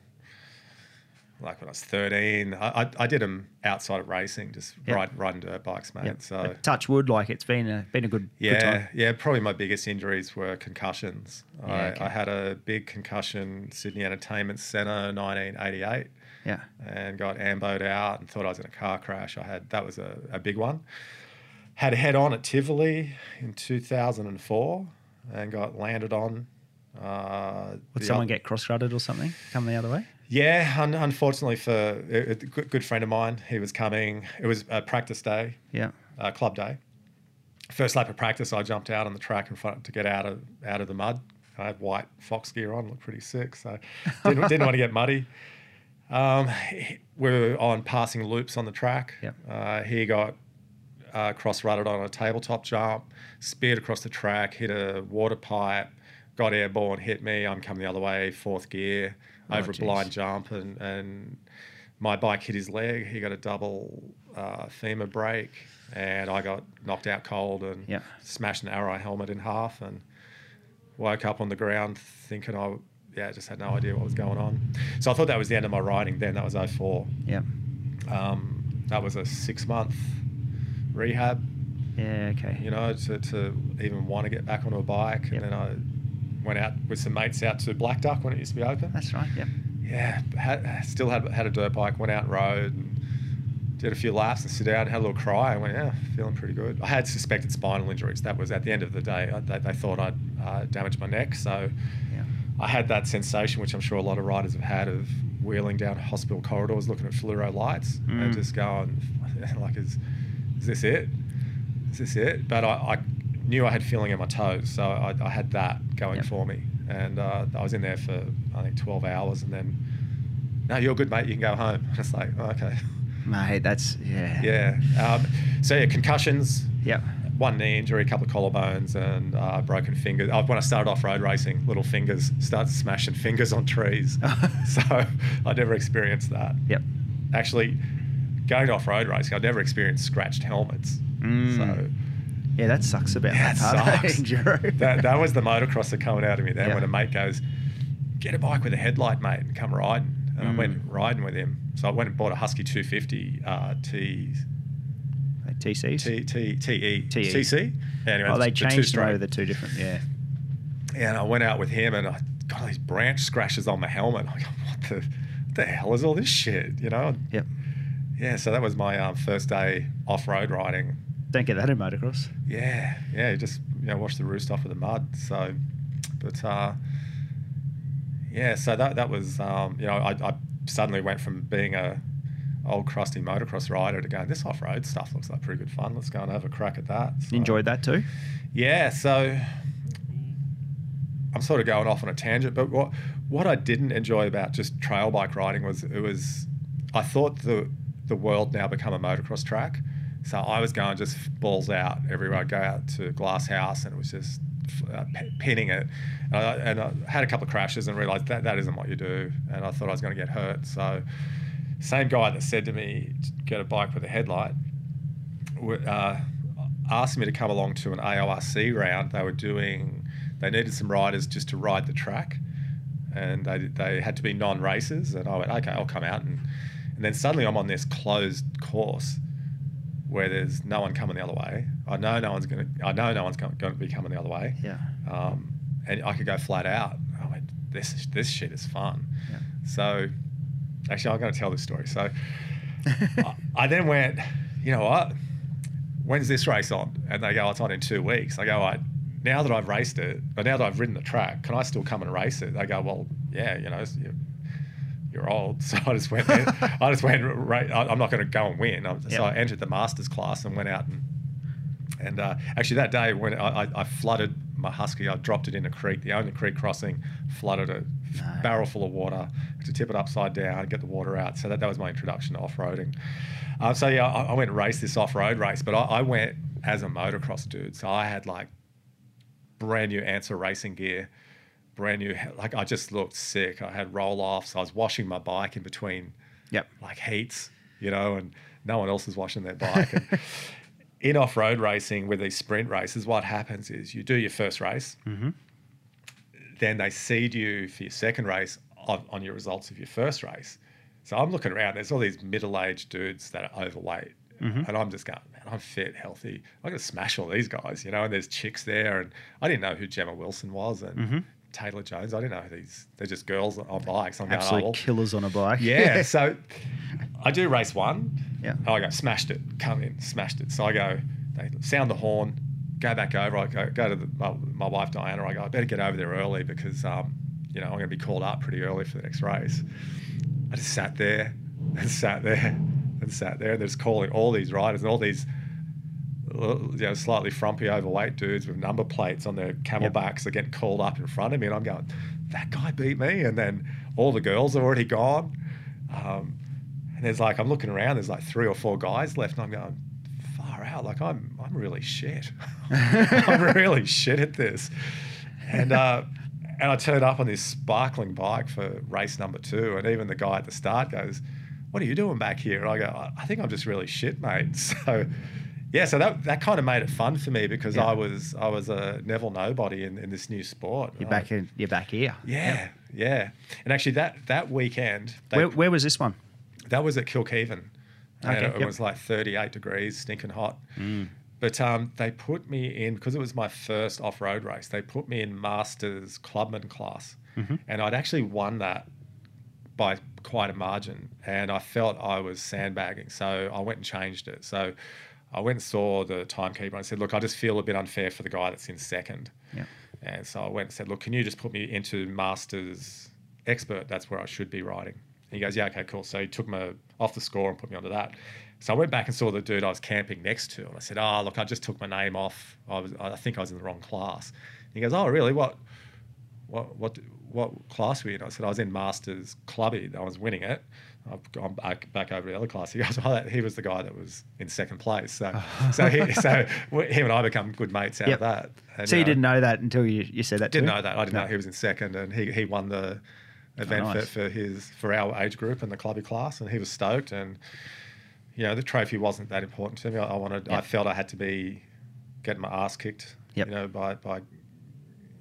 like when I was 13. I, I, I did them outside of racing, just Yeah. ride, riding dirt bikes, mate. Yep. So But touch wood, like it's been a been a good, good yeah, time. yeah. Probably my biggest injuries were concussions. Yeah, I, okay. I had a big concussion Sydney Entertainment Centre, 1988, Yeah. and got amboed out and thought I was in a car crash. I had that was a, a big one. Had a head on at Tivoli in 2004 and got landed on. Uh, Would someone get cross rutted or something? Come the other way? Yeah, un- unfortunately for a, good friend of mine, he was coming. It was a practice day, Yeah. uh, club day. First lap of practice, I jumped out on the track in front to get out of out of the mud. I had white fox gear on, looked pretty sick, so didn't, didn't want to get muddy. Um, we were on passing loops on the track. Yep. Uh, he got uh, cross rutted on a tabletop jump, speared across the track, hit a water pipe, got airborne, hit me. I'm coming the other way, fourth gear, Oh, over jeez. a blind jump, and, and my bike hit his leg. He got a double uh, femur break, and I got knocked out cold and Yep. smashed an arrow helmet in half, and woke up on the ground thinking I, yeah, just had no idea what was going on. So I thought that was the end of my riding. Then that was 04. Yeah. Um, that was a six month rehab, Yeah. Okay. you know, to, to even want to get back onto a bike. Yep. And then I went out with some mates out to Black Duck when it used to be open. That's right. Yeah. Yeah, had, still had had a dirt bike. Went out and rode. And did a few laps and sit down, had a little cry. I went, yeah, feeling pretty good. I had suspected spinal injuries. That was at the end of the day. I, they, they thought I'd uh, damaged my neck, so. I had that sensation, which I'm sure a lot of riders have had, of wheeling down hospital corridors, looking at fluoro lights, Mm. and just going, like, is, is this it? Is this it? But I, I knew I had feeling in my toes, so I, I had that going Yep. for me. And uh, I was in there for, I think, 12 hours, and then, no, you're good, mate. You can go home. It's like, oh, okay. Mate, that's yeah. Yeah. Um, so, yeah, concussions, Yep. One knee injury, a couple of collarbones, and uh, broken fingers. Uh, when I started off road racing, little fingers start smashing fingers on trees. so I never experienced that. Yep. Actually, going off road racing, I never experienced scratched helmets. Mm. So Yeah, that sucks about Yeah, that sucks. that, that was the motocrosser coming out of me then when a mate goes, Get a bike with a headlight, mate, and come riding. And I Mm. went riding with him. So I went and bought a Husky 250 uh, T, TCs. T, T, TE, TE. TC. Anyway, oh, they the changed two-stroke. over the two different. Yeah. And I went out with him and I got all these branch scratches on my helmet. I go, what the, what the hell is all this shit? You know? Yep. Yeah, so that was my um, first day off road riding. Don't get that in motocross. Yeah, yeah, just you know, wash the roost off with the mud. So, but uh, yeah, so that that was um, you know, I, I suddenly went from being a old crusty motocross rider to going this off road stuff looks like pretty good fun. Let's go and have a crack at that. So- Enjoyed that too. yeah, so I'm sort of going off on a tangent, but what what I didn't enjoy about just trail bike riding was it was I thought the the world now become a motocross track. So I was going just balls out everywhere. I'd go out to Glass House and it was just uh, p- pinning it. And I, and I had a couple of crashes and realized that that isn't what you do. And I thought I was going to get hurt. So same guy that said to me, get a bike with a headlight, uh, asked me to come along to an AORC round. They were doing, they needed some riders just to ride the track, and they they had to be non-racers. And I went, okay, I'll come out. And and then suddenly I'm on this closed course where there's no one coming the other way. I know no one's gonna. I know no one's going to be coming the other way. Yeah. Um, and I could go flat out. I went, this this shit is fun. Yeah. So, actually, I'm going to tell this story. So, I, I then went, you know what? When's this race on? And they go, it's on in two weeks. I go, all right, now that I've raced it, but now that I've ridden the track, can I still come and race it? They go, well, yeah, you know, you're, you're old. So I just went, there. I just went, right, I- I'm not going to go and win. So I entered the masters class and went out and and uh, actually, that day when I, I flooded my husky, I dropped it in a creek, the only creek crossing, flooded a No. barrel full of water to tip it upside down, get the water out. So that, that was my introduction to off roading. Uh, so yeah, I, I went and raced this off road race, but I, I went as a motocross dude. So I had like brand new Answer racing gear, brand new, like I just looked sick. I had roll offs. I was washing my bike in between Yep. like heats, you know, and no one else is washing their bike. And in off road racing with these sprint races, what happens is you do your first race, Mm-hmm. then they seed you for your second race on, on your results of your first race. So I'm looking around, there's all these middle aged dudes that are overweight. Mm-hmm. And I'm just going, man, I'm fit, healthy. I'm going to smash all these guys, you know. And there's chicks there, and I didn't know who Jemma Wilson was, and Mm-hmm. Taylor Jones. I didn't know these. They're just girls on bikes. I'm going, oh, Absolute well, killers on a bike. yeah. so I do race one. Yeah. I go, smashed it, come in, smashed it. So I go, they sound the horn, go back over. I go, go to the, my, my wife Diana. I go, I better get over there early because, um, you know, I'm going to be called up pretty early for the next race. I just sat there and sat there and sat there. And they're just calling all these riders and all these, you know, slightly frumpy, overweight dudes with number plates on their camelbacks are getting called up in front of me. And I'm going, that guy beat me. And then all the girls are already gone. Um, and there's like, I'm looking around, there's like three or four guys left. And I'm going, far out. Like, I'm, I'm really shit. I'm really shit at this. And, uh, and I turned up on this sparkling bike for race number two. And even the guy at the start goes, What are you doing back here? And I go, "I- I think I'm just really shit, mate. So, yeah, so that, that kind of made it fun for me because Yeah. I was I was a Neville nobody in, in this new sport. You're And back in. You're back here. yeah, yeah. And actually, that that weekend, they, Where, where was this one? that was at Kilkivan. And Okay, it, it yep. was like 38 degrees, stinking hot. Mm. But um, they put me in, because it was my first off road race, they put me in Masters Clubman class. Mm-hmm. And I'd actually won that by quite a margin, and I felt I was sandbagging. So I went and changed it. So I went and saw the timekeeper. And I said, "Look, I just feel a bit unfair for the guy that's in second. Yeah. And so I went and said, "Look, can you just put me into masters expert? That's where I should be riding." And he goes, "Yeah, okay, cool." So he took me off the score and put me onto that. So I went back and saw the dude I was camping next to, and I said, "Oh, look, I just took my name off. I was, I think I was in the wrong class." He goes, "Oh, really? What, what, what, what class were you in?" I said, "I was in Masters Clubby. I was winning it. I've gone back, back over to the other class." He goes, "Oh, that, he was the guy that was in second place." So, so, he, so him and I become good mates out Yep. of that. And, So you know, didn't know that until you, you said that didn't know that. I didn't No. Oh, know he was in second, and he, he won the oh, event nice. for, for his for our age group and the clubby class, and he was stoked. And you know, the trophy wasn't that important to me. I, I wanted, I felt I had to be getting my ass kicked. Yep. You know, by by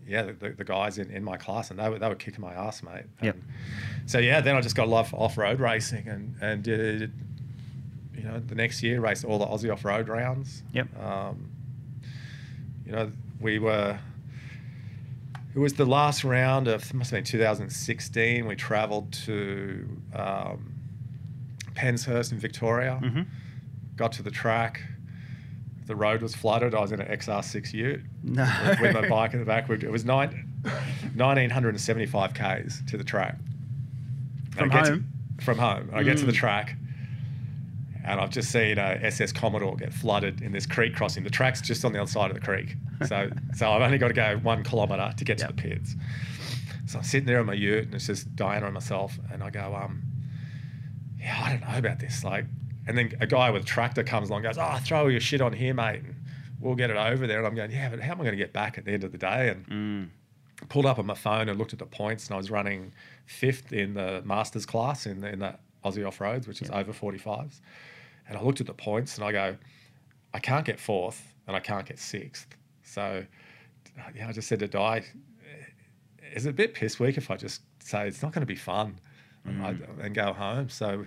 yeah, the, the, guys in, in my class, and they were they were kicking my ass, mate. Yep. And so yeah, then I just got love off road racing, and and did you know the next year raced all the Aussie off road rounds. Yep. Um, you know, we were. It was the last round of must have been 2016. We travelled to um, Penshurst in Victoria. Mhm. Got to the track. The road was flooded. I was in an XR6 Ute No. with, with my bike in the back. It was nine, 1975 k's to the track. From get to- home? from home. I get to the Mm. track, and I've just seen a SS Commodore get flooded in this creek crossing. The track's just on the other side of the creek, so so I've only got to go one kilometre to get Yep. to the pits. So I'm sitting there on my Ute, and it's just Diana and myself, and I go, um, yeah, I don't know about this, like. And then a guy with a tractor comes along, and goes, oh, throw your shit on here, mate, and we'll get it over there. And I'm going, yeah, but how am I going to get back at the end of the day? And Mm. pulled up on my phone and looked at the points, and I was running fifth in the masters class in the, in that Aussie off roads, which is Yeah. over 45s. And I looked at the points, and I go, I can't get fourth, and I can't get sixth. So, yeah, I just said to Di, is it a bit piss weak if I just say it's not going to be fun and, I, and go home? So,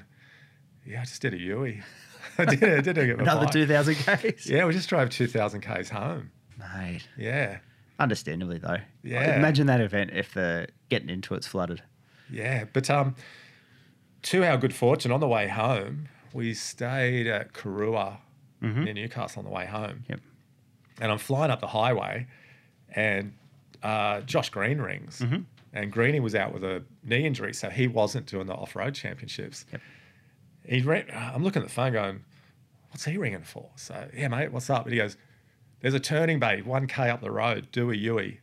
yeah, I just did a Yui. I did it. I did it. Another 2,000 Ks? Yeah, we just drove 2,000 Ks home. Mate. Yeah. Understandably, though. Yeah. Imagine that event if the getting into it's flooded. Yeah, but um, to our good fortune, on the way home, we stayed at Karuah Mhm. near Newcastle on the way home. Yep. And I'm flying up the highway, and uh, Josh Green rings, Mhm. and Greeny was out with a knee injury, so he wasn't doing the off-road championships. Yep. He ran, uh, I'm looking at the phone, going, "What's he ringing for?" So yeah, mate, what's up? And he goes, "There's a turning bay, one k up the road. Do a Yui."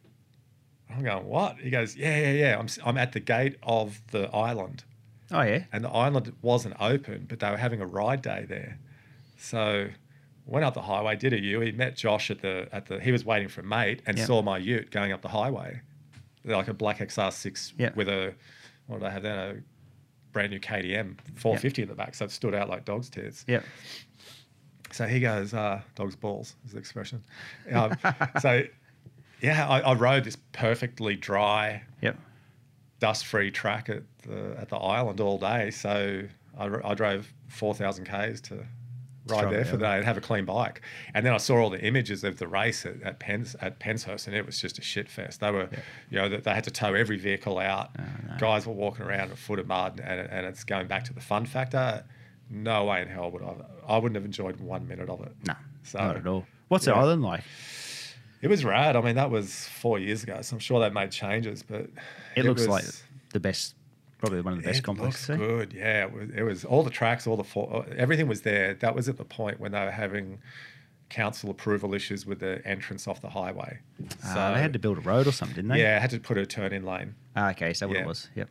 I'm going, "What?" He goes, "Yeah, yeah, yeah. I'm I'm at the gate of the island." Oh, yeah. and the island wasn't open, but they were having a ride day there. So went up the highway, did a U. He met Josh at the at the. He was waiting for a mate and Yep. saw my Ute going up the highway, like a black XR6 Yep. with a what did I have then a brand new KTM 450 in the back, so it stood out like dog's tits. Yeah. So he goes, uh, "Dog's balls" is the expression. Um, so yeah, I, I rode this perfectly dry Yep. dust-free track at the at the island all day. So I drove four thousand k's to ride Strong, there for the yeah. day and have a clean bike. And then I saw all the images of the race at, at Pens at Penshurst, and it was just a shit fest. They were, you know, they- they had to tow every vehicle out. Oh, no. Guys were walking around a foot of mud, and, and it's going back to the fun factor. No way in hell would I. I wouldn't have enjoyed one minute of it. No, So, not at all. What's the yeah. island like? It was rad. I mean, that was four years ago, so I'm sure they made changes, but It, looks was- like the best, probably one of the best it complexes. looks eh? good. Yeah, it was, it was all the tracks, all the four, everything was there. That was at the point when they were having council approval issues with the entrance off the highway. Ah, they had to build a road or something, didn't they? yeah, had to put a turn in lane. Ah, okay, so what Yeah. it was. Yep.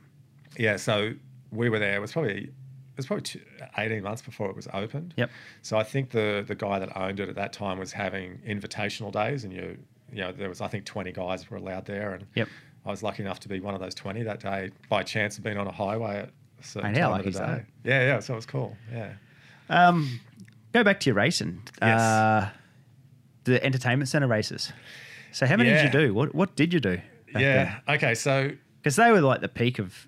Yeah, so we were there. It was probably it was probably two, 18 months before it was opened. Yep. So I think the the guy that owned it at that time was having invitational days, and you you know there was I think 20 guys were allowed there, and Yep. I was lucky enough to be one of those 20 that day by chance of being on a highway at a certain how time of the day. Yeah, yeah. So it was cool. Yeah. Um, go back to your racing. Yes. Uh, the entertainment center races. So how many Yeah. did you do? What What did you do? yeah. Okay. So Because they were like the peak of.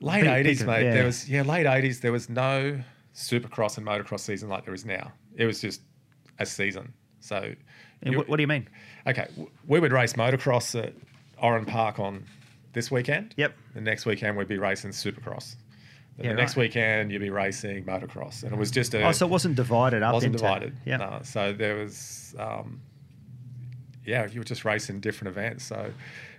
late Peak- 80s, peak of- mate. yeah. There was yeah, late 80s. There was no supercross and motocross season like there is now. It was just a season. So. and you- What, what do you mean? Okay, we would race motocross at Oran Park on this weekend. Yep. The next weekend we'd be racing Supercross. Then Yeah, the next right. weekend you'd be racing motocross, and it was just a Oh, so it wasn't divided up wasn't into divided. Yeah. No, so there was, um, yeah, you were just racing different events. So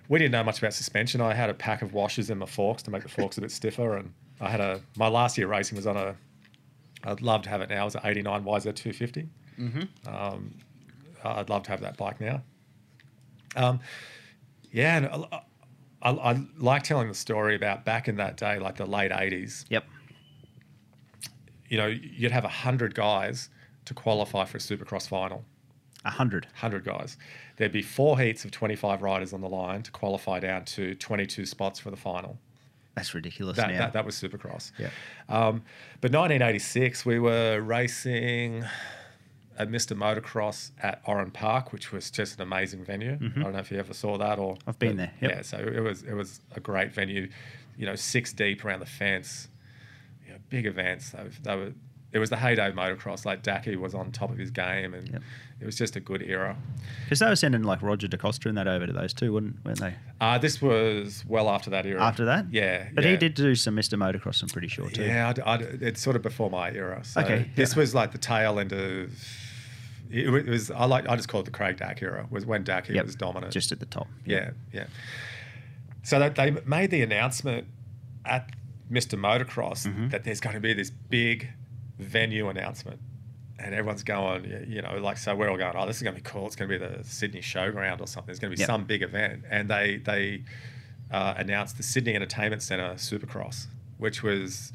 we didn't know much about suspension. I had a pack of washers in my forks to make the forks a bit stiffer, and I had a my last year racing was on a. I'd love to have it now. It was an '89 YZ250. Mm-hmm. Um, I'd love to have that bike now. Um, yeah, and I, I, I like telling the story about back in that day, like the late '80s Yep. you know, you'd have 100 guys to qualify for a supercross final. A hundred. 100 guys. There'd be four heats of 25 riders on the line to qualify down to 22 spots for the final. That's ridiculous That, now. that, that was supercross. Yeah. Um, but 1986, we were racing at Mr. Motocross at Oran Park, which was just an amazing venue. I don't know if you ever saw that or Mm-hmm. I've been there, yep. Yeah, so it was it was a great venue. You know, six deep around the fence. You know, big events. They, were- they were. It was the heyday of motocross. Like Dacky was on top of his game, and Yep. it was just a good era. Because they were sending like Roger DeCoster and that over to those two, wouldn't weren't they? Uh, this was well after that era. After that? yeah. But yeah. he did do some Mr. Motocross, I'm pretty sure, too. Yeah, I'd, I'd, it's sort of before my era. So Okay, this yeah. was like the tail end of. It it was I like I just call it the Craig Dack era. Was when Dacky Yep. was dominant. Just at the top. yeah, yeah. So that they made the announcement at Mr. Motocross Mm-hmm. that there's going to be this big venue announcement, and everyone's going, you know, like so we're all going, oh, this is going to be cool. It's going to be the Sydney Showground or something. There's going to be Yep. some big event, and they they uh, announced the Sydney Entertainment Centre Supercross, which was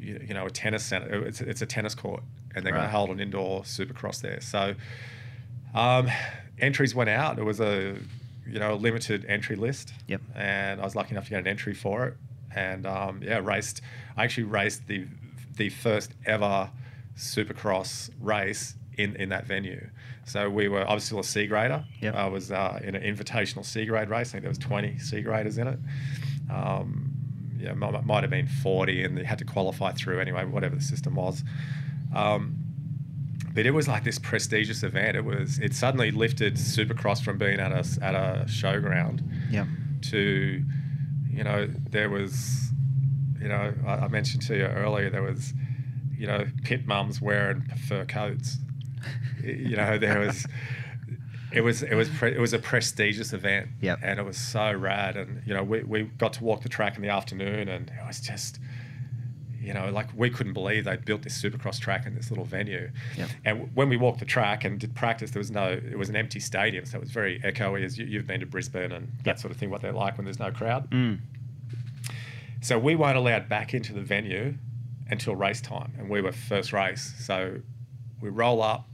you, you know a tennis center. It's, it's a tennis court, and they're going to hold an indoor Supercross there. So um, entries went out. It was a you know a limited entry list. Yep. And I was lucky enough to get an entry for it, and um, yeah, raced. I actually raced the the first ever Supercross race in in that venue. So we were. I was still a C grader. Yep. I was uh, in an invitational C grade race. I think there was 20 C graders in it. Um, yeah, might, might have been 40, and they had to qualify through anyway, whatever the system was. Um, but it was like this prestigious event. It was. It suddenly lifted Supercross from being at a at a showground Yep. to, you know, there was, you know, I, I mentioned to you earlier there was, you know, pit mums wearing fur coats. you know, there was. It was it was pre- it was a prestigious event, Yep. and it was so rad. And you know, we, we got to walk the track in the afternoon, and it was just, you know, like we couldn't believe they'd built this supercross track in this little venue. Yep. And when we walked the track and did practice, there was no, it was an empty stadium, so it was very echoey. As you, you've been to Brisbane and that sort of thing, what they're like when there's no crowd. Mm. So we weren't allowed back into the venue until race time, and we were first race. So we roll up,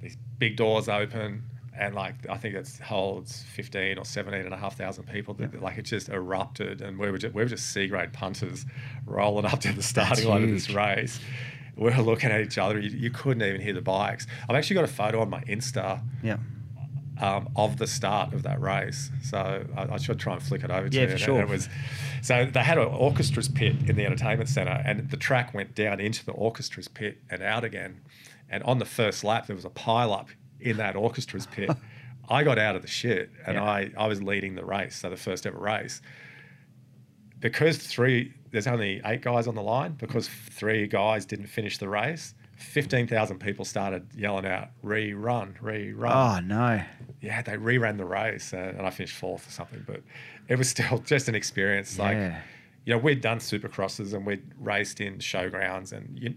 these big doors open, and like I think it holds fifteen or seventeen and a half thousand people. That Like it just erupted, and we were just, we were just C grade punters rolling up to the starting line of this race. We were looking at each other. You, you couldn't even hear the bikes. I've actually got a photo on my Insta Yeah. um, of the start of that race. So I, I should try and flick it over to Yeah, you. for sure. It was so they had an orchestra's pit in the entertainment centre, and the track went down into the orchestra's pit and out again. And on the first lap, there was a pile up in that orchestra's pit. I got out of the shit, and Yeah. I, I was leading the race, so the first ever race. Because three, there's only eight guys on the line. Because three guys didn't finish the race, fifteen thousand people started yelling out "rerun, rerun." Oh, no. yeah, they reran the race and, and I finished fourth or something, but it was still just an experience. Like, Yeah. you know, we'd done supercrosses and we'd raced in showgrounds and you,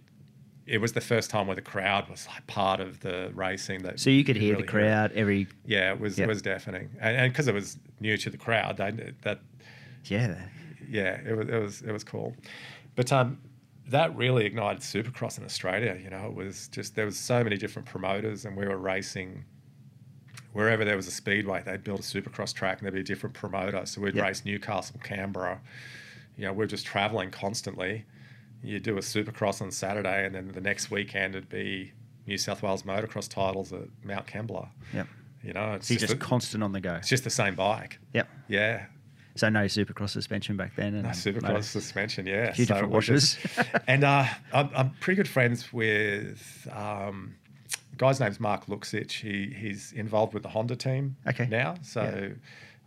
it was the first time where the crowd was like part of the racing. That So you could hear really the crowd every. Yeah, it was Yep. it was deafening, and because it was new to the crowd, they that Yeah. yeah, it was it was it was cool. But um, that really ignited Supercross in Australia. You know, it was just there was so many different promoters, and we were racing wherever there was a speedway. They'd build a Supercross track, and there'd be a different promoter. So we'd Yep. race Newcastle, Canberra. You know, we we're just traveling constantly. You do a Supercross on Saturday, and then the next weekend it'd be New South Wales motocross titles at Mount Kembla. Yep. You know, it's So just, just the- constant on the go. it's just the same bike. Yep. Yeah, So no supercross suspension back then. And no, Supercross motor- suspension, yeah. A few different we're washers. and uh, I'm, I'm pretty good friends with um, guy's name's Mark Luxich. He he's involved with the Honda team Okay. now. So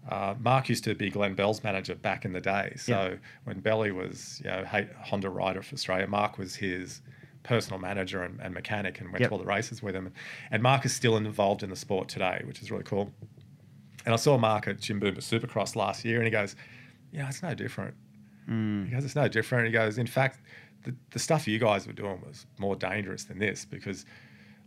Uh, Mark used to be Glenn Bell's manager back in the day. So Yeah. when Belly was, you know, Honda rider for Australia, Mark was his personal manager and, and mechanic and went Yep. to all the races with him. And Mark is still involved in the sport today, which is really cool. And I saw Mark at Jim Boomba Supercross last year, and he goes, "Yeah, it's no different." Mm. He goes, "It's no different." He goes, "In fact, the, the stuff you guys were doing was more dangerous than this because,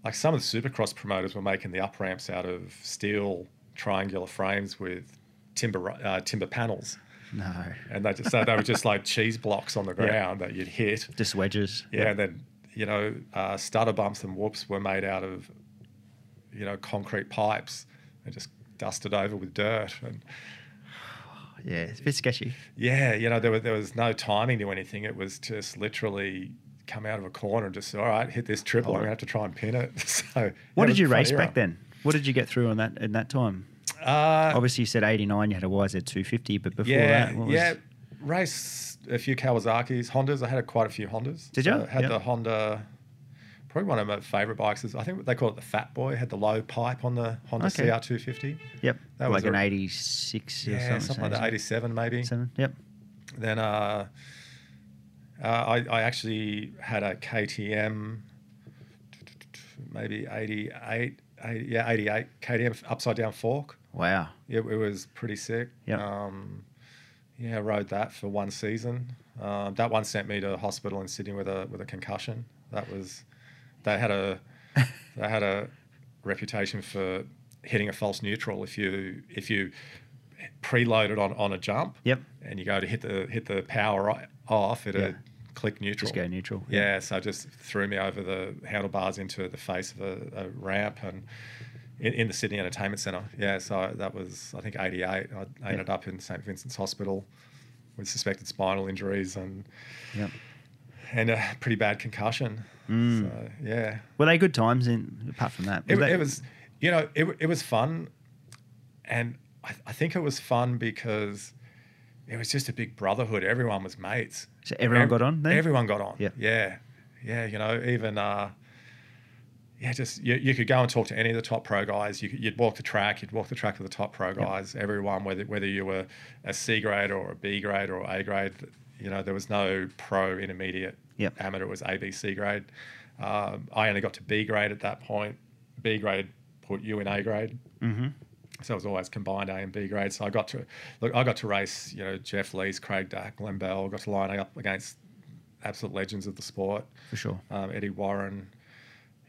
like, some of the Supercross promoters were making the up ramps out of steel triangular frames with timber uh, timber panels, No. and they just so they were just like cheese blocks on the Yeah. ground that you'd hit. Just wedges. Yeah, and then you know, uh, stutter bumps and whoops were made out of, you know, concrete pipes and just dusted over with dirt. And Yeah, it's a bit sketchy. yeah, you know, there was there was no timing to anything. It was just literally come out of a corner and just all right, hit this triple. I'm gonna have to try and pin it. So What yeah, did you race era. back then? What did you get through on that in that time? Uh, Obviously, you said '89. You had a YZ250, but before yeah, that, what was, yeah, race a few Kawasaki's, Hondas. I had a, quite a few Hondas. Did So ya? I had Yeah. the Honda. Probably one of my favorite bikes is I think they call it the Fat Boy. Had the low pipe on the Honda Okay. CR250. Yep, That was like an a- '86 or Yeah, something. something like that. 87 maybe. Seven. Yep. Then uh, uh, I, I actually had a KTM, maybe 88, 80, yeah, 88 KTM upside down fork. Wow. It, it was pretty sick. Yep. Um, yeah, I rode that for one season. Um, that one sent me to hospital in Sydney with a with a concussion. That was, they had a, they had a reputation for hitting a false neutral if you if you preloaded on on a jump. Yep. And you go to hit the hit the power off, it'd Yeah. Click neutral. Just go neutral. Yeah, so it just threw me over the handlebars into the face of a, a ramp and in, in the Sydney Entertainment Centre. Yeah, so that was I think '88. I I ended up in St Vincent's Hospital with suspected spinal injuries and Yep. and a pretty bad concussion. Mm. So yeah, Were they good times? In apart from that, it, they- it was you know it, it was fun, and I, I think it was fun because it was just a big brotherhood. Everyone was mates. So everyone Ev- got on then? Everyone got on. Yep. Yeah. Yeah. You know, even, uh, yeah, just you, you could go and talk to any of the top pro guys. You, you'd walk the track. You'd walk the track with the top pro guys. Everyone, whether whether you were a C grade or a B grade or A grade, you know, there was no pro, intermediate, Yep. amateur. It was A, B, C grade. Um, I only got to B grade at that point. B grade put you in A grade. Mhm. So it was always combined A and B grade. So I got to look. I got to race. You know, Jeff Leisk, Craig Dack, Glenn Bell. Got to line up against absolute legends of the sport. for sure. Um, Eddie Warren.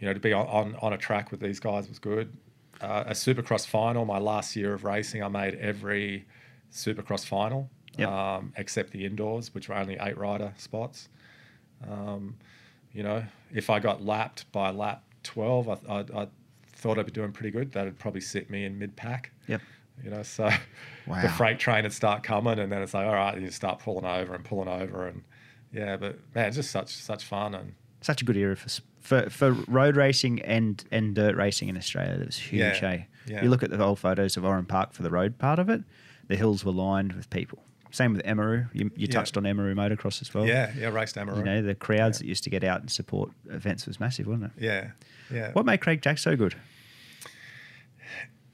You know, to be on, on, on a track with these guys was good. Uh, a Supercross final. My last year of racing, I made every Supercross final, Yep. um, except the indoors, which were only eight rider spots. Um, you know, if I got lapped by lap twelve, I, I, I thought I'd be doing pretty good. That'd probably sit me in mid pack. Yep. You know, so Wow. the freight train would start coming, and then it's like, all right, you start pulling over and pulling over, and yeah, but man, it's just such such fun, and Such a good era for for, for road racing and and dirt racing in Australia. That was huge. Yeah, eh? yeah. You look at the old photos of Oran Park for the road part of it. The hills were lined with people. Same with Amaroo. You, you Yeah. touched on Amaroo motocross as well. yeah, yeah, raced Amaroo. You know, the crowds that used to get out and support events was massive, wasn't it? yeah, yeah. What made Craig Dack so good?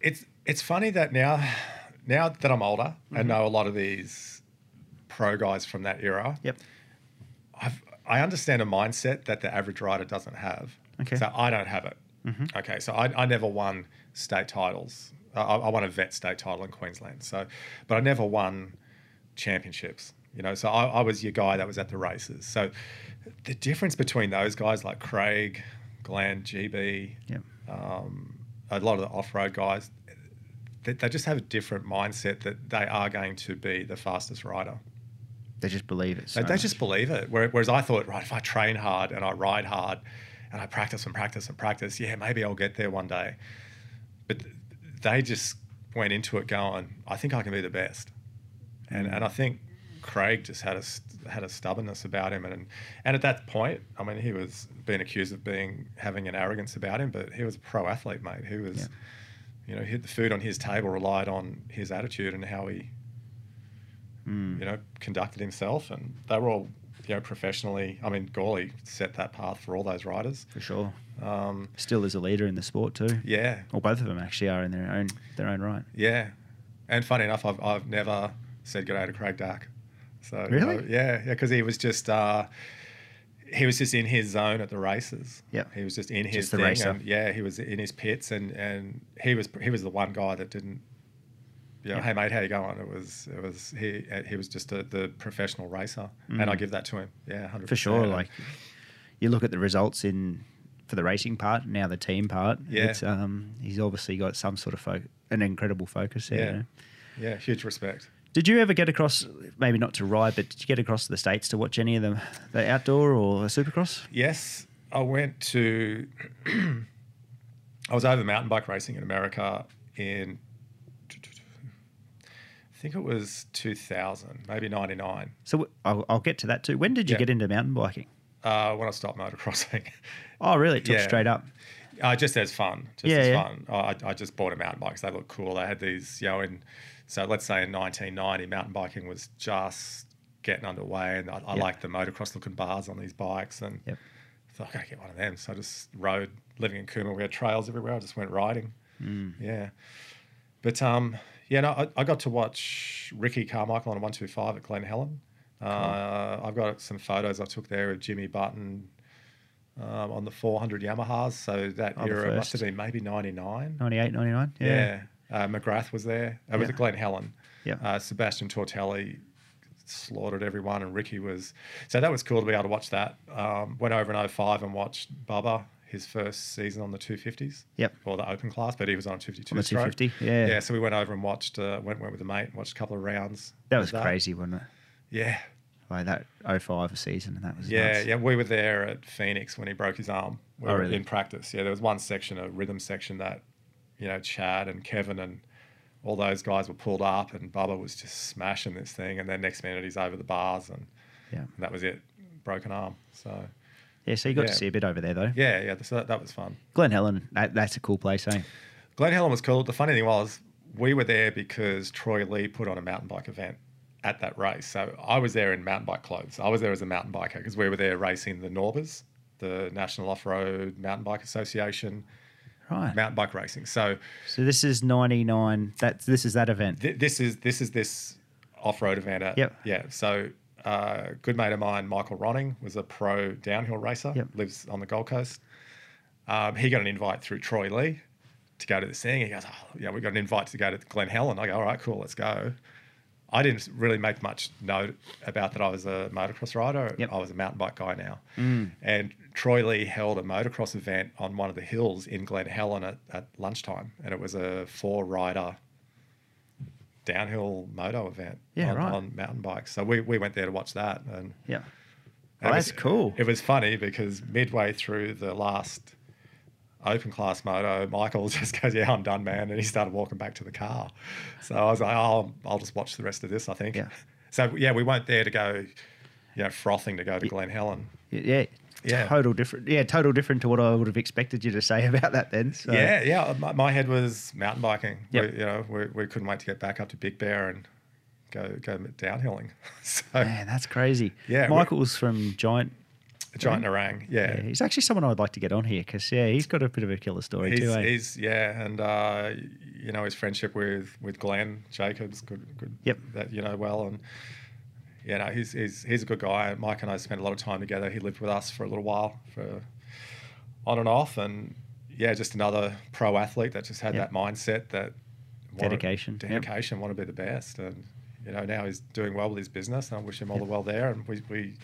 It's it's funny that now now that I'm older Mm-hmm. and know a lot of these pro guys from that era. Yep. I've, I understand a mindset that the average rider doesn't have. Okay. So I don't have it. Mhm. Okay. So I, I never won state titles. I, I won a vet state title in Queensland. So, but I never won championships. You know, so I, I was your guy that was at the races. So the difference between those guys like Craig, Glenn, GB, Yep. um, a lot of the off-road guys, they, they just have a different mindset that they are going to be the fastest rider. They just believe it. So They, they just believe it. Whereas I thought, right, if I train hard and I ride hard and I practice and practice and practice, yeah, maybe I'll get there one day. But they just went into it going, I think I can be the best. And, and I think Craig just had a had a stubbornness about him, and and at that point, I mean, he was being accused of being having an arrogance about him, but he was a pro athlete, mate. He was, Yeah. you know, he, the food on his table relied on his attitude and how he Mm. you know, conducted himself, and they were all, you know, professionally. I mean, Gawley set that path for all those riders. for sure. Um, Still is a leader in the sport too. yeah, Or both of them actually are in their own their own right. yeah, And funny enough, I've, I've never said good day to Craig Dack. So Really? know, yeah, yeah, because he was just uh, he was just in his zone at the races. Yeah, he was just in his Just the thing, racer. and yeah, he was in his pits, and and he was he was the one guy that didn't. You know, Yeah. hey mate, how you going? It was it was he he was just a, the professional racer, and I give that to him. Yeah, hundred Mm. For sure. Like you look at the results in for the racing part, now the team part. Yeah. It's, um, he's obviously got some sort of fo- an incredible focus there. Yeah. you know. yeah, huge respect. Did you ever get across, maybe not to ride, but did you get across to the States to watch any of them, the outdoor or the supercross? Yes, I went to. I was over mountain bike racing in America in. I think it was 2000, maybe 99, So I'll, I'll get to that too. When did you Yeah. get into mountain biking? uh, when I stopped motocrossing. Oh, really? It took Yeah. straight up. Uh, just as fun, just Yeah, as fun. I, I just bought a mountain bike 'cause they look cool. They had these, you know, in so let's say in 1990, mountain biking was just getting underway, and I, I Yep. liked the motocross looking bars on these bikes, and Yep. I thought I gotta get one of them. So I just rode. Living in Cooma, we had trails everywhere. I just went riding. Mm. Yeah, but um, yeah, no, I, I got to watch Ricky Carmichael on a one two five at Glen Helen. Uh, I've got some photos I took there of Jimmy Button um, on the 400 Yamahas. So that Oh, era must have been maybe 99. 98, 99? Yeah. Uh, McGrath was there. It was Yeah. at Glen Helen. Yeah. Uh, Sebastien Tortelli slaughtered everyone, and Ricky was. So that was cool to be able to watch that. Um, went over in 05 and watched Bubba, his first season on the 250s. Yep. Or the open class, but he was on a 252 On the stroke. 250, yeah. Yeah, so we went over and watched, uh, went, went with a mate and watched a couple of rounds. That was crazy, wasn't it? Yeah. Like that 05 season, and that was Yeah, nuts. yeah, we were there at Phoenix when he broke his arm. We Oh, were really? in practice. Yeah, there was one section, a rhythm section that, you know, Chad and Kevin and all those guys were pulled up, and Bubba was just smashing this thing. And then next minute he's over the bars, and, Yeah. and that was it, broken arm. So Yeah, so you got Yeah. to see a bit over there, though. yeah, yeah, so that, that was fun. Glen Helen, that, that's a cool place, eh? Glen Helen was cool. The funny thing was, we were there because Troy Lee put on a mountain bike event at that race. So I was there in mountain bike clothes. I was there as a mountain biker because we were there racing the Norbers, the National Off Road Mountain Bike Association Right. mountain bike racing. So So this is 99. That's This is that event. th- this is this is this off road event. At, Yep. Yeah. So uh, good mate of mine, Michael Ronning, was a pro downhill racer. Yep. Lives on the Gold Coast. Um, he got an invite through Troy Lee to go to this thing. He goes, oh, yeah, we got an invite to go to Glen Helen. I go, all right, cool, let's go. I didn't really make much note about that I was a motocross rider. Yep. I was a mountain bike guy now. Mm. And Troy Lee held a motocross event on one of the hills in Glen Helen at, at lunchtime. And it was a four rider downhill moto event Yeah, on, right. on mountain bikes. So we, we went there to watch that. And Yeah. Oh, it Oh, was- that's cool. It was funny because midway through the last open class moto, Michael just goes, "Yeah, I'm done, man," and he started walking back to the car. So I was like, "Oh, I'll just watch the rest of this." I think. Yeah. So yeah, we weren't there to go, you know, frothing to go to Glen Helen. Yeah. Yeah. Total different. Yeah, total different to what I would have expected you to say about that then. So. Yeah, yeah. My, my head was mountain biking. Yep. We, you know, we, we couldn't wait to get back up to Big Bear and go go downhilling. so Man, that's crazy. Yeah, Michael's from Giant. giant Nerang, yeah. Yeah, he's actually someone I'd like to get on here because yeah, he's got a bit of a killer story He's, too. Eh? he's yeah, and uh, you know his friendship with with Glenn Jacobs, good, good. Yep. That you know well, and yeah, no, he's he's he's a good guy. Mike and I spent a lot of time together. He lived with us for a little while, for on and off, and yeah, just another pro athlete that just had Yep. that mindset that wanted- Dedication, yep. dedication, want to be the best, and you know now he's doing well with his business, and I wish him all the well there. And we we,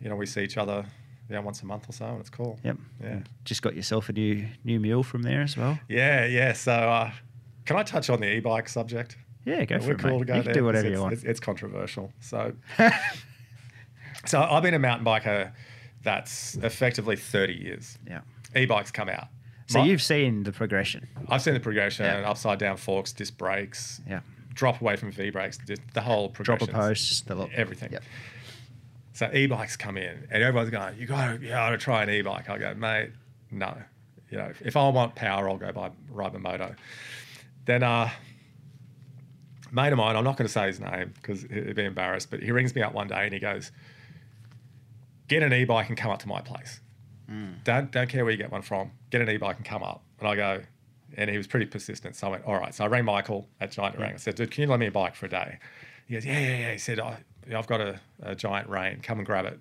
you know, we see each other. Yeah, once a month or so, and it's cool. Yep. Yeah. Just got yourself a new new mule from there as well. Yeah, yeah. So, uh, can I touch on the e-bike subject? Yeah, go for We're it, cool mate. to go you can do whatever you want. It's, it's controversial. So, so I've been a mountain biker that's effectively 30 years. yeah. E-bikes come out. So My- you've seen the progression. I've seen the progression, Yeah. upside down forks, disc brakes, Yeah. drop away from V brakes, the whole Drop progression. a post. The lot. everything. Yep. So e-bikes come in, and everyone's going, "You got to, you got to try an e-bike." I go, "Mate, no. You know, if, if I want power, I'll go buy ride my moto." Then, uh, mate of mine, I'm not going to say his name because he'd be embarrassed, but he rings me up one day and he goes, "Get an e-bike and come up to my place. Mm. Don't don't care where you get one from. Get an e-bike and come up." And I go, And he was pretty persistent. So I went, all right. So I rang Michael at Giant Nerang. I said, dude, can you lend me a bike for a day? He goes, yeah, yeah, yeah. He said, yeah, I've got a, a giant rain. Come and grab it.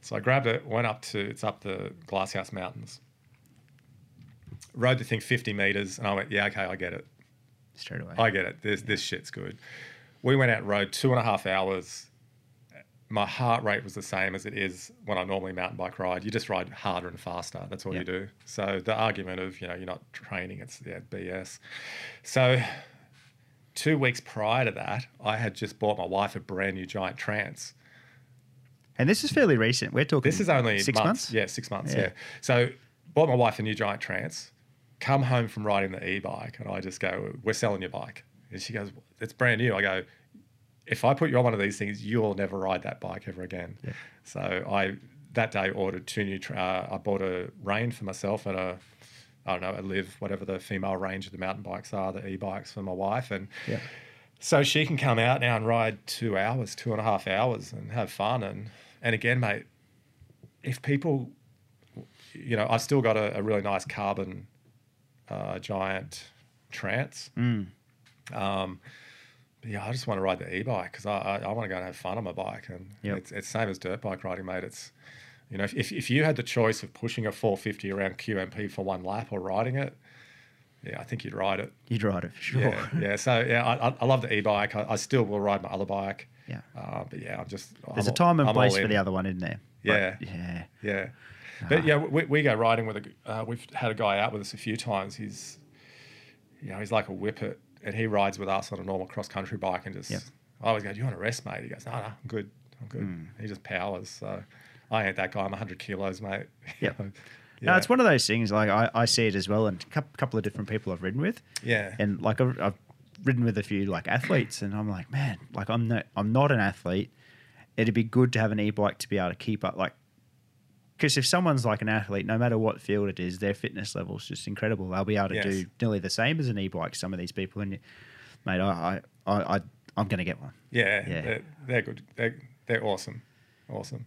So I grabbed it, went up to, it's up the Glasshouse Mountains. Rode the thing 50 meters. And I went, yeah, okay, I get it. Straight away. I get it. This, this shit's good. We went out and rode two and a half hours. My heart rate was the same as it is when I normally mountain bike ride. You just ride harder and faster. That's all Yeah. you do. So the argument of, you know, you're not training, it's yeah, BS. So two weeks prior to that, I had just bought my wife a brand new giant trance. and this is fairly recent. We're talking. This is only six months. months. Yeah, six months. Yeah. Yeah. So bought my wife a new giant trance. Come home from riding the e-bike, and I just go, "We're selling your bike." And she goes, "It's brand new." I go, "If I put you on one of these things, you'll never ride that bike ever again." Yeah. So I that day ordered two new. Tra- uh, I bought a Reign for myself and a. I don't know, a Liv, whatever the female range of the mountain bikes are, the e-bikes for my wife, and Yeah. so she can come out now and ride two hours, two and a half hours, and have fun. And and again, mate, if people, you know, I've still got a, a really nice carbon uh, giant trance. Mm. Um, but yeah, I just want to ride the e-bike because I, I, I want to go and have fun on my bike, and Yep. it's it's same as dirt bike riding, mate. It's you know, if, if if you had the choice of pushing a 450 around QMP for one lap or riding it, yeah, I think you'd ride it. You'd ride it for sure. Yeah, yeah. So yeah, I, I- I love the e-bike. I, I still will ride my other bike. Yeah. Uh, but yeah, I'm just. There's I'm a time and all place for the other one in there. But, Yeah. yeah. But yeah, we, we go riding with a. Uh, we've had a guy out with us a few times. He's, you know, he's like a whippet, and he rides with us on a normal cross country bike, and just. Yep. I always go, "Do you want to rest, mate?" He goes, "No, no, I'm good. I'm good." Hmm. He just powers. So, I ain't that guy. I'm 100 kilos, mate. Yep. yeah. No, it's one of those things. Like I, I see it as well, and a couple of different people I've ridden with, Yeah. and like I've, I've ridden with a few like athletes, and I'm like, man, like I'm not, I'm not an athlete. It'd be good to have an e-bike to be able to keep up, like, because if someone's like an athlete, no matter what field it is, their fitness level is just incredible. They'll be able to Yes. do nearly the same as an e-bike. Some of these people, and mate, I, I, I, I'm going to get one. yeah. Yeah. They're, they're good. They're, they're awesome. Awesome.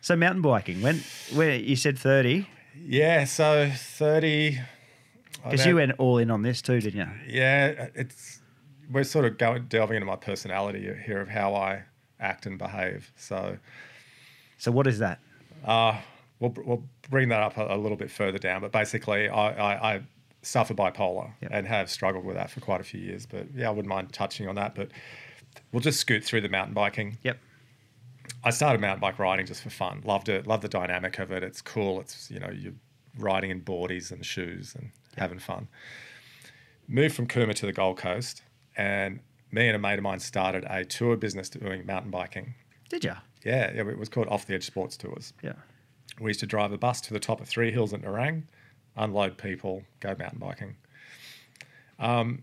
So mountain biking, when where you said thirty, Yeah. So 30. Because you went all in on this too, didn't you? Yeah, it's we're sort of going delving into my personality here of how I act and behave. So So what is that? uh, we'll we'll bring that up a, a little bit further down. But basically, I I, I suffer bipolar Yep. and have struggled with that for quite a few years. But yeah, I wouldn't mind touching on that. But we'll just scoot through the mountain biking. Yep. I started mountain bike riding just for fun. Loved it. Loved the dynamic of it. It's cool. It's you know you're riding in boardies and shoes and having fun. Moved from Cooma to the Gold Coast, and me and a mate of mine started a tour business doing mountain biking. Did you? Yeah, yeah, it was called Off the Edge Sports Tours. Yeah. We used to drive a bus to the top of three hills at Nerang, unload people, go mountain biking. Um,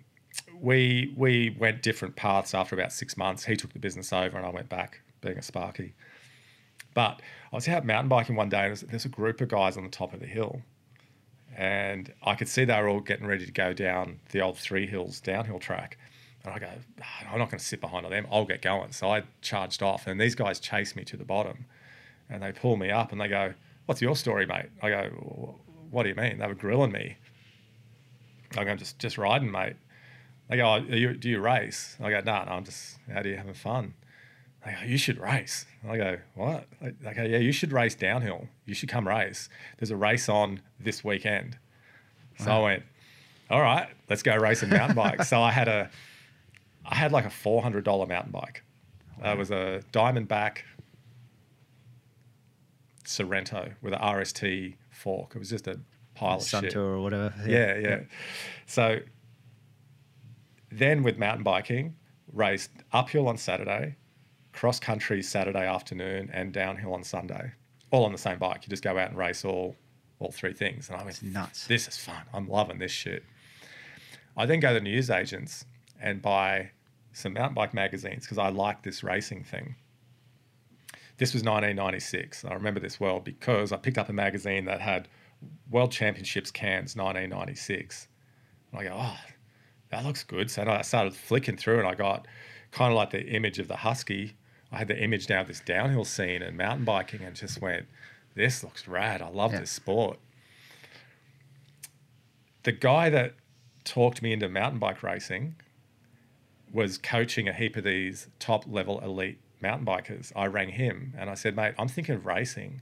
we we went different paths after about six months. He took the business over, and I went back being a Sparky. But I was out mountain biking one day, and there's, a group of guys on the top of the hill, and I could see they were all getting ready to go down the old Three Hills downhill track. And I go, "Ah, I'm not going to sit behind them. I'll get going. So I charged off, and these guys chased me to the bottom, and they pull me up, and they go, "What's your story, mate?" I go, "What do you mean?" They were grilling me. I go, "I'm just just riding, mate." They go, oh, you, "Do you race?" I go, "No, no, I'm just out here having fun." They go, "You should race." I go, "What?" They go, "Yeah, you should race downhill. You should come race. There's a race on this weekend." So I went, "All right, let's go race a mountain bike." so I had a, I had like a four hundred dollar mountain bike. Uh, it was a Diamondback Sorrento with an RST fork. It was just a pile of shit. or whatever. Yeah, yeah. So then with mountain biking, raced uphill on Saturday, cross country Saturday afternoon, and downhill on Sunday, all on the same bike. You just go out and race all all three things. And I was nuts. This is fun. I'm loving this shit. I then go to the news agents and buy some mountain bike magazines because I like this racing thing. This was 1996. I remember this well because I picked up a magazine that had World Championships Cairns 1996. And I go, oh, that looks good. So I started flicking through and I got kind of like the image of the Husky. I had the image now of this downhill scene and mountain biking and just went, this looks rad. I love Yeah. this sport. The guy that talked me into mountain bike racing was coaching a heap of these top level elite mountain bikers. I rang him and I said, mate, I'm thinking of racing.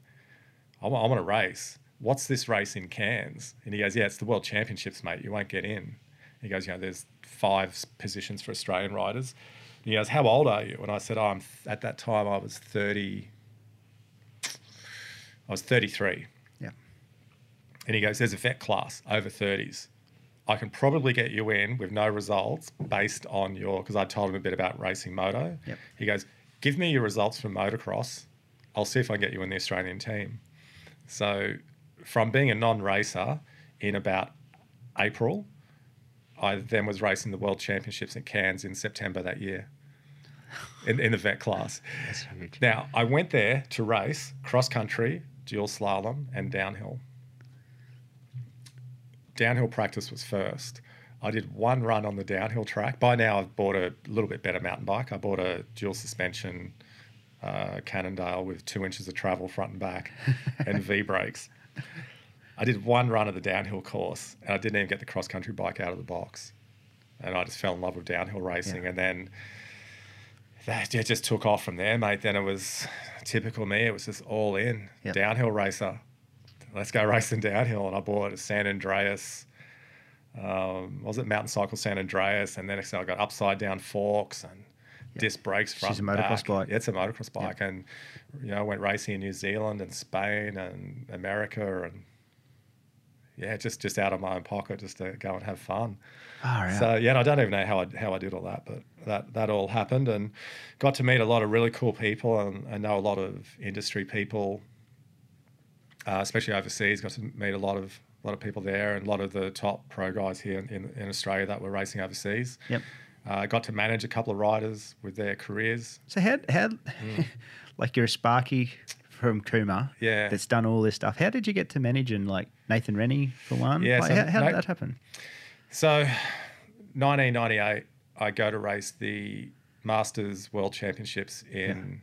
I want, I want to race. What's this race in Cairns? And he goes, yeah, it's the World Championships, mate. You won't get in. He goes, you know, there's five positions for Australian riders. And he goes, how old are you? And I said, oh, I'm at that time I was 30. I was 33. Yeah. And he goes, There's a vet class over 30s. I can probably get you in with no results based on your, because I told him a bit about racing moto. Yep. He goes, Give me your results from motocross. I'll see if I can get you in the Australian team. So, from being a non racer in about April, I then was racing the World Championships at Cairns in September that year in, in the vet class. Now, I went there to race cross country, dual slalom, and downhill. Downhill practice was first. I did one run on the downhill track. By now, I've bought a little bit better mountain bike. I bought a dual suspension uh, Cannondale with two inches of travel front and back and V brakes. I did one run of the downhill course and I didn't even get the cross country bike out of the box. And I just fell in love with downhill racing. Yeah. And then that it just took off from there, mate. Then it was typical me. It was just all in Yep. downhill racer. Let's go racing downhill. And I bought a San Andreas. Um, was it Mountain Cycle San Andreas? And then next thing I got upside down forks and disc brakes front. She's a motocross back. bike. Yeah, it's a motocross bike, and you know I went racing in New Zealand and Spain and America and yeah, just just out of my own pocket just to go and have fun. Out. So yeah, and I don't even know how I how I did all that, but that that all happened and got to meet a lot of really cool people and, I know a lot of industry people, uh, especially overseas. Got to meet a lot of a lot of people there and a lot of the top pro guys here in, in, Australia that were racing overseas. Yep. Uh, got to manage a couple of riders with their careers. So how how like you're a Sparky from Cooma, Mm. Yeah. that's done all this stuff. How did you get to manage and like Nathan Rennie for one? Yeah, Like, so how, how did that happen? So, 1998, I go to race the Masters World Championships in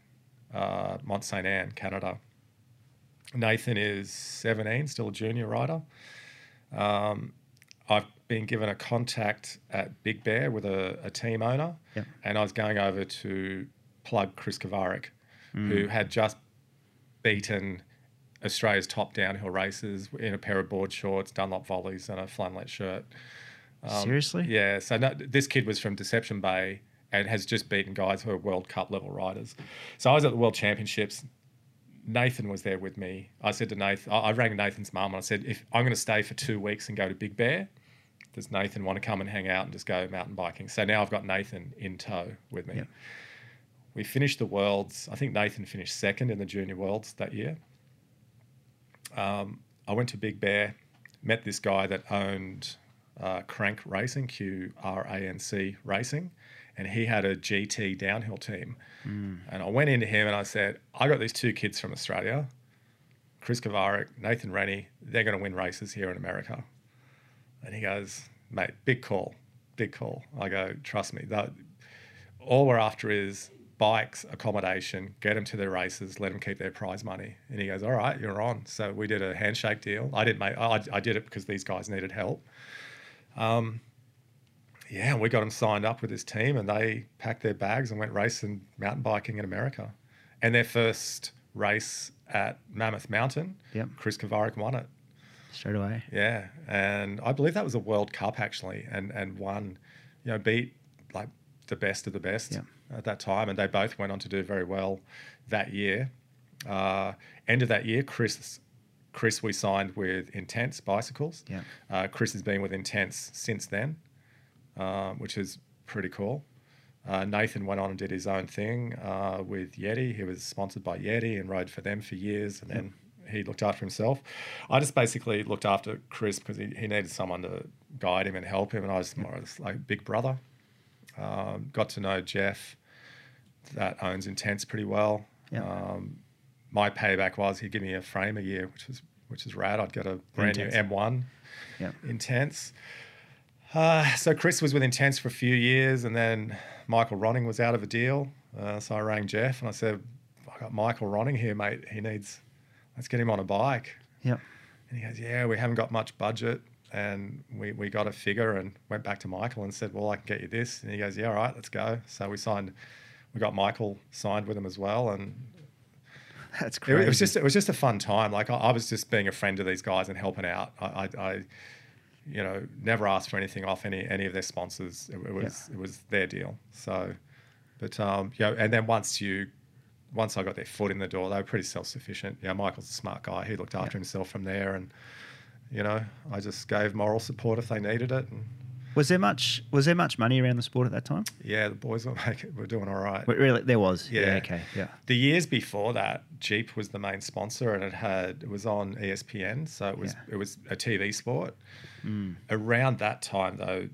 uh, Mont Sainte Anne, Canada. Nathan is 17, still a junior rider. Um, I've been given a contact at Big Bear with a, a team owner, Yep. and I was going over to plug Chris Kovarik, Mm. who had just beaten Australia's top downhill races in a pair of board shorts, Dunlop volleys, and a flannelette shirt. Um, Seriously? Yeah. So no, this kid was from Deception Bay and has just beaten guys who are World Cup level riders. So I was at the World Championships. Nathan was there with me. I said to Nathan, I rang Nathan's mum and I said, if I'm going to stay for two weeks and go to Big Bear, does Nathan want to come and hang out and just go mountain biking? So now I've got Nathan in tow with me. Yep. We finished the Worlds. I think Nathan finished second in the Junior Worlds that year. Um, I went to Big Bear, met this guy that owned uh, Crank Racing, Q R A N C Racing, and he had a GT downhill team. And I went into him and I said, I got these two kids from Australia, Chris Kovarik, Nathan Rennie. They're going to win races here in America. And he goes, mate, big call, big call. I go, trust me. That, all we're after is bikes, accommodation, get them to their races, let them keep their prize money. And he goes, all right, you're on. So we did a handshake deal. I didn't make, I, I did it because these guys needed help. Um, yeah, we got them signed up with this team and they packed their bags and went racing mountain biking in America. And their first race at Mammoth Mountain, Yep. Chris Kovarik won it. Straight away. Yeah, and I believe that was a World Cup actually, and and won, you know, beat like the best of the best Yeah. at that time, and they both went on to do very well that year. Uh, end of that year, Chris, Chris, we signed with Intense Bicycles. Yeah. Uh, Chris has been with Intense since then, um, which is pretty cool. Uh, Nathan went on and did his own thing uh, with Yeti. He was sponsored by Yeti and rode for them for years, and then he looked after himself. I just basically looked after Chris because he, he needed someone to guide him and help him, and I was more or less like big brother. Um, got to know Jeff, that owns Intense pretty well. Yeah. Um, my payback was he'd give me a frame a year, which was which is rad. I'd get a brand Intense. new M1 Yeah. intense. Uh, so Chris was with Intense for a few years, and then Michael Ronning was out of a deal. Uh, so I rang Jeff and I said, "I got Michael Ronning here, mate. He needs, let's get him on a bike." Yep. And he goes, "Yeah, we haven't got much budget. and we, we got a figure and went back to Michael and said, "Well, I can get you this." And he goes, "Yeah, all right, let's go." So we signed. We got Michael signed with him as well, and That's crazy. it was just it was just a fun time. Like I, I was just being a friend to these guys and helping out. I, I, I you know, never asked for anything off any any of their sponsors. It, it was it was their deal. So, but um, yeah, and then once you. Once I got their foot in the door, they were pretty self-sufficient. Yeah, Michael's a smart guy. He looked after himself from there, and you know, I just gave moral support if they needed it. And was there much? Was there much money around the sport at that time? yeah, the boys were making, were doing all right. Wait, Really, there was. Yeah. Okay. Yeah. The years before that, Jeep was the main sponsor, and it had it was on ESPN, so it was Yeah. it was a TV sport. Mm. Around that time, though,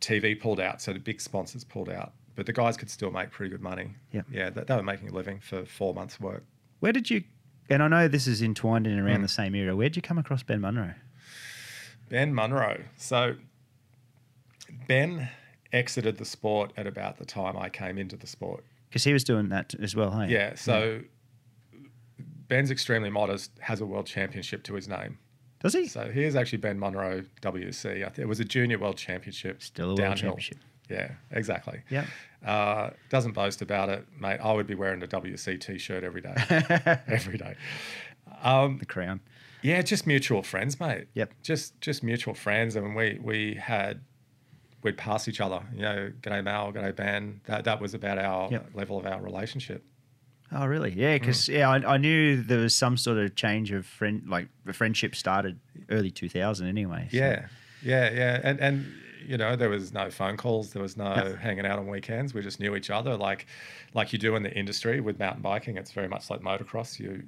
TV pulled out, so the big sponsors pulled out, but the guys could still make pretty good money. Yep. yeah, they, they were making a living for four months' work. Where did you? And I know this is entwined in around Mm. the same era. Where did you come across Ben Munro? Ben Munro. So Ben exited the sport at about the time I came into the sport. Because he was doing that as well. Hey. Yeah, so Ben's extremely modest, has a world championship to his name. Does he? So here's actually Ben Munro WC. It was a junior world championship. Still a world downhill. championship. Yeah, exactly. Yeah. Uh, doesn't boast about it, mate. I would be wearing a WC t-shirt every day, every day. Um, the crown. yeah, just mutual friends, mate. Yep. Just just mutual friends, and we we had we'd pass each other. You know, g'day Mal, g'day Ben. That that was about our Yep. level of our relationship. Oh, really? Yeah, because Mm. yeah, I, I knew there was some sort of change of friend, like the friendship started early 2000 anyway. so- Yeah, yeah, yeah, and and you know there was no phone calls, there was no No. hanging out on weekends. We just knew each other, like like you do in the industry with mountain biking. It's very much like motocross. You,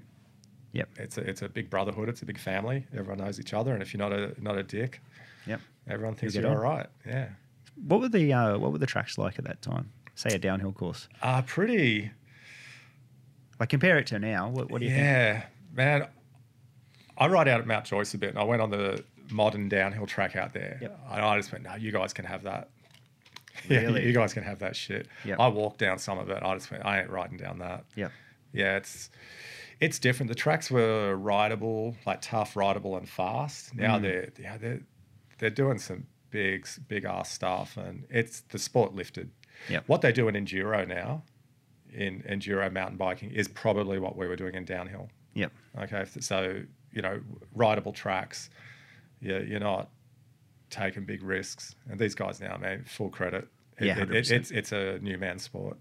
Yep. it's a it's a big brotherhood. It's a big family. Everyone knows each other, and if you're not a not a dick, Yep. everyone thinks you're all right. Yeah, What were the uh, what were the tracks like at that time? Say a downhill course. uh, pretty. Like compare it to now. What, what do you think? yeah, man. I ride out at Mount Joyce a bit, and I went on the modern downhill track out there. Yep. And I just went, no, you guys can have that. Yeah, you guys can have that shit. Yep. I walked down some of it. I just went, I ain't riding down that. Yeah. Yeah, it's it's different. The tracks were rideable, like tough, rideable, and fast. Now Mm. they're yeah they're they're doing some big big ass stuff, and it's the sport lifted. Yep. What they do in enduro now, in enduro mountain biking, is probably what we were doing in downhill. Yep. Okay, so you know, rideable tracks. Yeah, you're not taking big risks, and these guys now, man, full credit. It- Yeah, it- it- it's it's a new man sport.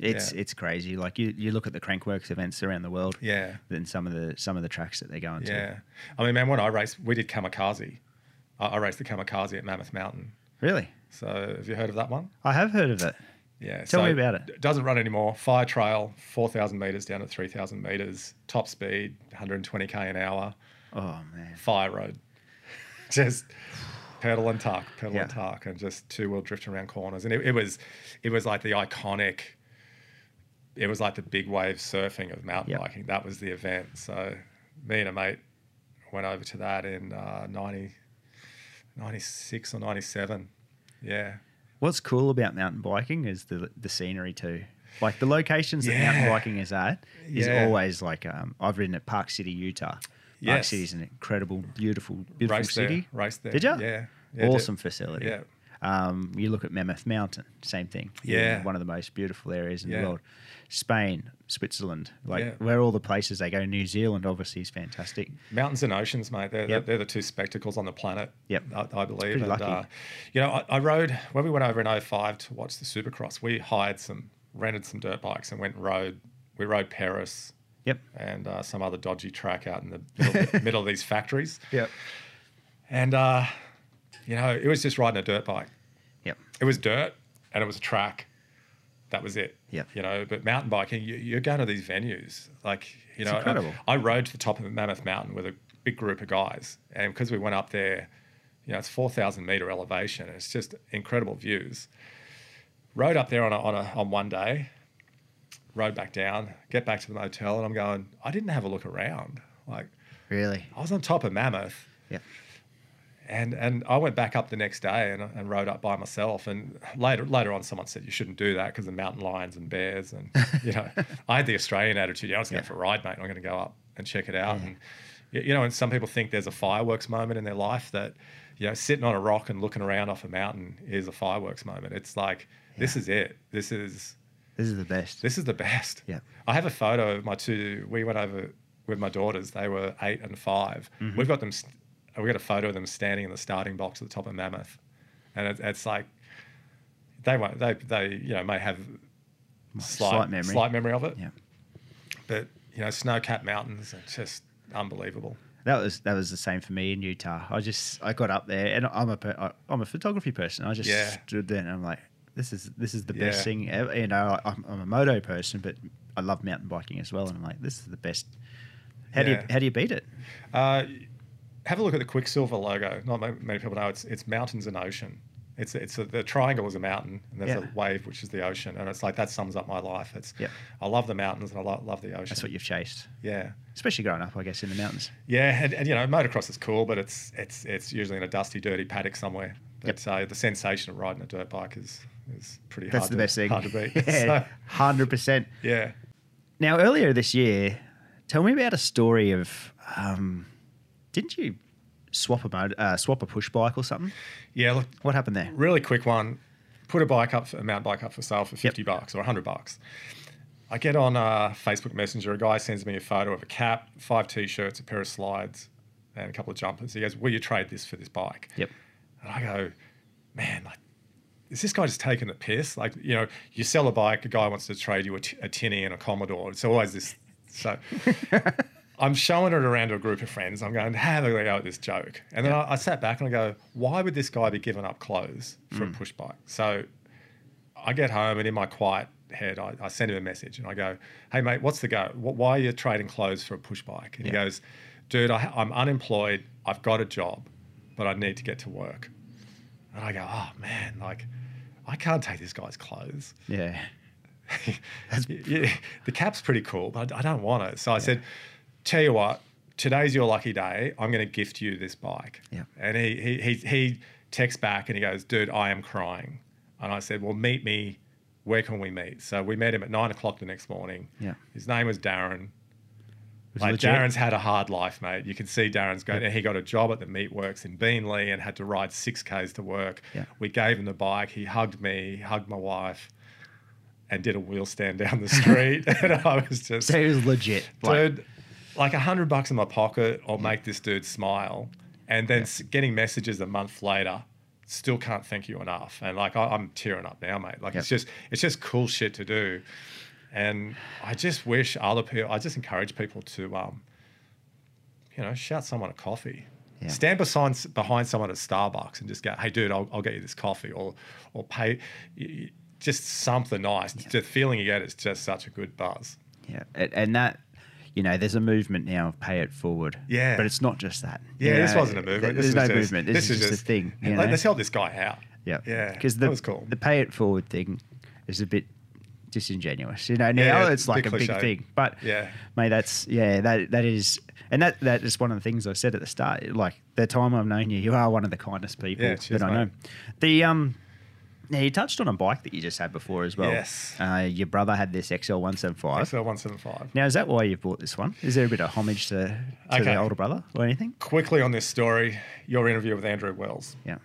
It's Yeah. it's crazy. Like you, you look at the Crankworx events around the world. Yeah, Then some of the some of the tracks that they're going to. yeah. I mean, man, when I raced, we did kamikaze. I, I raced the kamikaze at Mammoth Mountain. Really? So, have you heard of that one? I have heard of it. Yeah. Tell so me about it. d- Doesn't run anymore. Fire trail, four thousand meters down to three thousand meters. Top speed, 120k an hour. Oh man. fire road. just pedal and tuck, pedal and tuck, and just two wheel drift around corners. And it, it was, it was like the iconic. It was like the big wave surfing of mountain Yep. biking. That was the event. So me and a mate went over to that in uh, 90, 96 or 97. Yeah. What's cool about mountain biking is the the scenery too. Like the locations that mountain biking is at is Yeah. always like um, I've ridden at Park City, Utah. Park City is an incredible, beautiful, beautiful Race city. there. Race there. Did ya? Yeah. yeah awesome facility. Yeah. Um, you look at Mammoth Mountain, same thing. Yeah. one of the most beautiful areas in Yeah. the world. Spain, Switzerland, like Yeah. where all the places they go. New Zealand, obviously, is fantastic. Mountains and oceans, mate. They're, Yep. they're, the two spectacles on the planet. Yep. I, I believe. Pretty and, lucky. Uh, you know, I, I rode when we went over in 05 to watch the Supercross. We hired some, rented some dirt bikes, and went and rode. We rode Paris Yep. and uh, some other dodgy track out in the middle, middle of these factories. Yep. And uh, you know, it was just riding a dirt bike. Yep. It was dirt, and it was a track. That was it. Yep. You know, but mountain biking, you, you're going to these venues. Like, you It's know, incredible. I, I rode to the top of Mammoth Mountain with a big group of guys. And because we went up there, you know, it's 4,000 meter elevation. And it's just incredible views. Rode up there on, a, on, a, on one day, rode back down, get back to the motel, and I'm going, I didn't have a look around. Like, Really. I was on top of Mammoth. Yep. And and I went back up the next day and, and rode up by myself. And later later on, someone said you shouldn't do that because of mountain lions and bears. And you know, I had the Australian attitude. Yeah, I was going Yeah. for a ride, mate. I'm going to go up and check it out. Yeah. And You know, and some people think there's a fireworks moment in their life that, you know, sitting on a rock and looking around off a mountain is a fireworks moment. It's like, this is it. This is This is the best. this is the best. Yeah. I have a photo of my two. We went over with my daughters. They were eight and 5 we Mm-hmm. We've got them. We got a photo of them standing in the starting box at the top of Mammoth, and it, it's like they won't. They they you know may have slight slight memory. slight memory of it, yeah. but you know snow-capped mountains are just unbelievable. That was that was the same for me in Utah. I just I got up there and I'm a I- I'm a photography person. I just Yeah. stood there and I'm like, this is this is the Yeah. best thing ever. You know, I'm, I'm a moto person, but I love mountain biking as well. And I'm like, this is the best. How do you how do you beat it? Uh, have a look at the Quiksilver logo. Not many people know it's it's mountains and ocean. It's it's a, the triangle is a mountain and there's Yeah. a wave which is the ocean, and it's like that sums up my life. It's Yep. I love the mountains and I lo- love the ocean. That's what you've chased, yeah. especially growing up, I guess, in the mountains. Yeah, and, and you know, motocross is cool, but it's it's it's usually in a dusty, dirty paddock somewhere. But uh, the sensation of riding a dirt bike is is pretty That's hard. the to, best thing. Hard to beat. yeah, hundred percent. yeah. Now, earlier this year, tell me about a story of. Um, didn't you swap a mot- uh, swap a push bike or something? Yeah, look, What happened there? really quick one. Put a bike up, for, a mountain bike up for sale for Yep. fifty bucks or hundred bucks. I get on uh, Facebook Messenger. A guy sends me a photo of a cap, five t-shirts, a pair of slides, and a couple of jumpers. He goes, "Will you trade this for this bike?" Yep. And I go, man, like, is this guy just taking the piss? Like, you know, you sell a bike, a guy wants to trade you a, t- a tinny and a Commodore. It's always this. So I'm showing it around to a group of friends. I'm going, have a go at this joke. And then I, I sat back and I go, why would this guy be giving up clothes for a mm. push bike? So I get home and in my quiet head, I, I send him a message and I go, hey, mate, what's the go? Wh- Why are you trading clothes for a push bike? And he goes, dude, I, I'm unemployed. I've got a job, but I need to get to work. And I go, oh, man, like, I can't take this guy's clothes. Yeah. yeah, the cap's pretty cool, but I don't want it. So I said, tell you what, today's your lucky day. I'm going to gift you this bike. Yeah. And he, he, he, he texts back and he goes, dude, I am crying. And I said, well, meet me. Where can we meet? So we met him at nine o'clock the next morning. Yeah. His name was Darren. Was Like? Darren's had a hard life, mate. You can see Darren's going. And he got a job at the Meatworks in Beenleigh and had to ride six k's to work. Yeah. We gave him the bike. He hugged me, he hugged my wife, and did a wheel stand down the street. and I was just, So it was legit. Dude, like a hundred bucks in my pocket, I'll make this dude smile. And then s getting messages a month later, still can't thank you enough. And like I, I'm tearing up now, mate. Like it's just it's just cool shit to do. And I just wish other people, I just encourage people to, um, you know, shout someone a coffee. Yeah. Stand behind behind someone at Starbucks and just go, "Hey, dude, I'll, I'll get you this coffee," or or pay, just something nice. The feeling you get is just such a good buzz. Yeah, and that, you know, there's a movement now of pay it forward. Yeah. but it's not just that. Yeah, You this wasn't a movement. th- This There's no just- movement. This, is just, a thing. You know? Let's help this guy out. Yeah, Yeah, Because the cool. the pay it forward thing is a bit disingenuous. You know, now Yeah, it's like big a big cliche. thing, but Yeah. mate, that's yeah, that that is, and that that is one of the things I said at the start. Like the time I've known you, you are one of the kindest people Yeah, cheers, that I know. mate. The um. Now you touched on a bike that you just had before as well. Yes. Uh, your brother had this XL one seven five. XL one seven five. Now is that why you've bought this one? Is there a bit of homage to, to Okay. the older brother or anything? Quickly on this story, your interview with Andrew Wells. Yeah.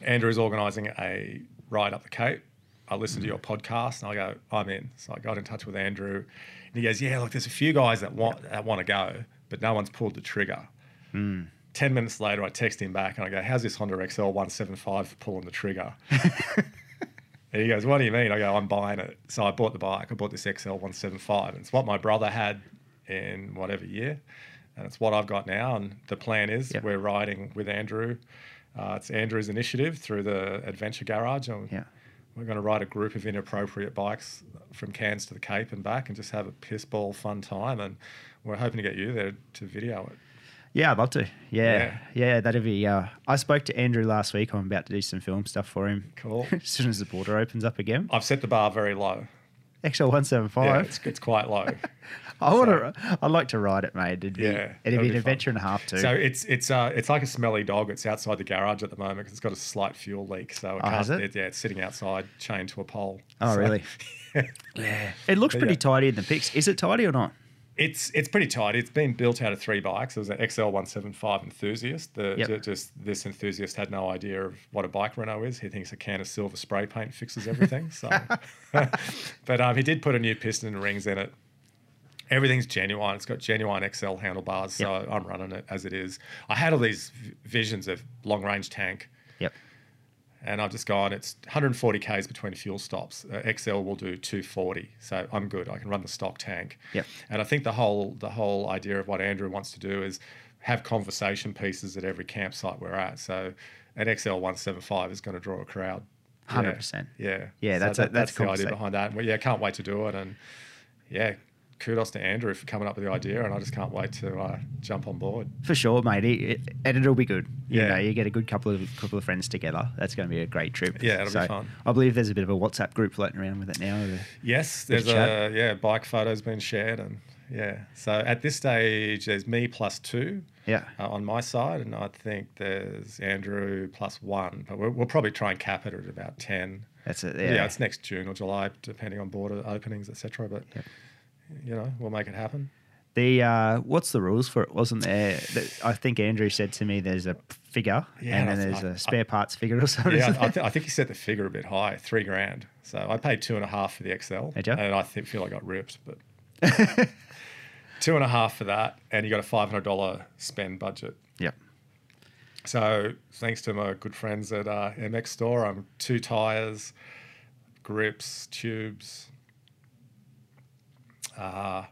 Andrew's organising a ride up the Cape. I listened to your podcast and I go, I'm in. So I got in touch with Andrew and he goes, Yeah, look, there's a few guys that want that want to go, but no one's pulled the trigger. Ten minutes later, I text him back and I go, How's this Honda XL 175 for pulling the trigger? and he goes, What do you mean? I go, I'm buying it. So I bought the bike. I bought this XL 175. And it's what my brother had in whatever year. And it's what I've got now. And the plan is Yep. we're riding with Andrew. Uh, it's Andrew's initiative through the Adventure Garage. And Yeah. we're going to ride a group of inappropriate bikes from Cairns to the Cape and back and just have a piss ball fun time. And we're hoping to get you there to video it. Yeah, I'd love to. Yeah, Yeah. yeah, that'd be. Uh, I spoke to Andrew last week. I'm about to do some film stuff for him. Cool. as soon as the border opens up again. I've set the bar very low. XL one seven five. It's, it's quite low. I want to. I'd like to ride it, mate. It'd be. Yeah, it'd be be an fun. adventure and a half too. So it's it's uh it's like a smelly dog. It's outside the garage at the moment because it's got a slight fuel leak. So it Oh, has can't- it? yeah, it's sitting outside, chained to a pole. Oh, So- really? yeah. It looks But pretty yeah. tidy in the pics. Is it tidy or not? It's it's pretty tight. It's been built out of three bikes. It was an XL one seven five enthusiast. The Yep. ju- just this enthusiast had no idea of what a bike Renault is. He thinks a can of silver spray paint fixes everything. So, but um, he did put a new piston and rings in it. Everything's genuine. It's got genuine XL handlebars. So I'm running it as it is. I had all these visions of long range tank Yep. And I've just gone. It's 140 k's between fuel stops. Uh, XL will do 240, so I'm good. I can run the stock tank. Yep. And I think the whole the whole idea of what Andrew wants to do is have conversation pieces at every campsite we're at. So an XL 175 is going to draw a crowd. Yeah. 100%. Yeah. Yeah, So that's a- that- that's the idea behind that. Well, yeah, can't wait to do it. And yeah, kudos to Andrew for coming up with the idea. And I just can't wait to uh, jump on board. For sure, mate. It, it, and it'll be good. You Yeah. know, you get a good couple of couple of friends together. That's going to be a great trip. Yeah, it'll be fun. I believe there's a bit of a WhatsApp group floating around with it now. the- Yes, there's a yeah bike photos been shared and yeah. So at this stage, there's me plus two Yeah. uh, on my side, and I think there's Andrew plus one. But we'll, we'll probably try and cap it at about ten. That's it. Yeah. Yeah. it's next June or July, depending on border openings, etc. But Yep. You know, we'll make it happen. The uh, what's the rules for it? Wasn't there? I think Andrew said to me, "There's a figure, Yeah, and then there's I- a spare parts figure or something." Yeah, I, th- I think he set the figure a bit high, three grand. So I paid two and a half for the XL, and I think, feel I got ripped, but two and a half for that, and you got a five hundred dollar spend budget. Yep. So thanks to my good friends at uh, MX Store, I'm two tires, grips, tubes, a uh,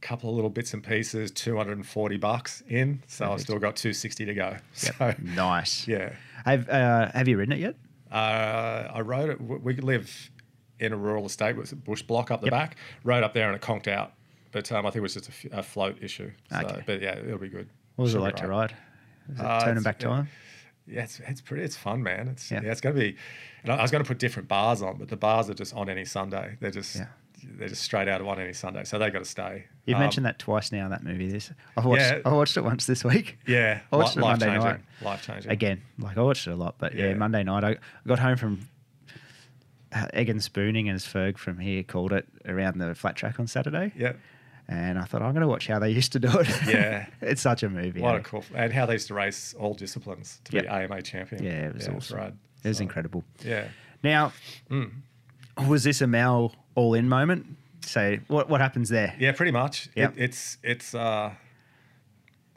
couple of little bits and pieces, 240 bucks in. So I've still got 260 to go. Yep. So nice. yeah, Have uh, Have you ridden it yet? uh, I rode it. We live in a rural estate with a bush block up the Yep. back. Rode up there and it conked out. But um, I think it was just a, f- a float issue. So, Okay. But yeah, it'll be good. What was Should it like to right. ride? Is it Uh, turning back yeah. time? Yeah, it's, it's pretty. It's fun, man. It's Yeah. yeah, it's going to be. And I I was going to put different bars on, but the bars are just on any Sunday. They're just Yeah. They're just straight out of on any Sunday, so they got to stay. You've Um, mentioned that twice now. That movie. This I watched. Yeah. I watched it once this week. Yeah, I watched li- it Monday life-changing, night. Life-changing. Again, like I watched it a lot, but yeah, Yeah. Monday night I got home from uh, egg and spooning, as Ferg from here called it, around the flat track on Saturday. Yeah, And I thought I'm going to watch how they used to do it. Yeah. it's such a movie. what eh? a cool and how they used to race all disciplines to Yep. be AMA champion. Yeah, it was it's awesome. rad. It was So, incredible. Yeah. Now, Mm. was this a Mal all in moment? So what what happens there? Yeah, pretty much. Yep. It, it's it's uh,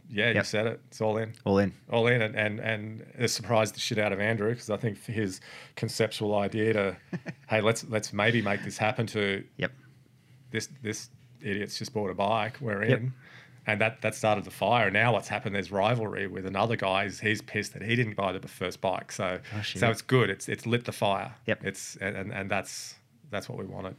yeah, you Yep. said it. It's all in. All in. all in and and, and it surprised the shit out of Andrew because I think his conceptual idea to hey let's let's maybe make this happen to Yep. this this idiot's just bought a bike we're in Yep. and that that started the fire and now what's happened there's rivalry with another guy he's, he's pissed that he didn't buy the first bike so Gosh, so it's good it's it's lit the fire Yep. it's and and, and that's that's what we wanted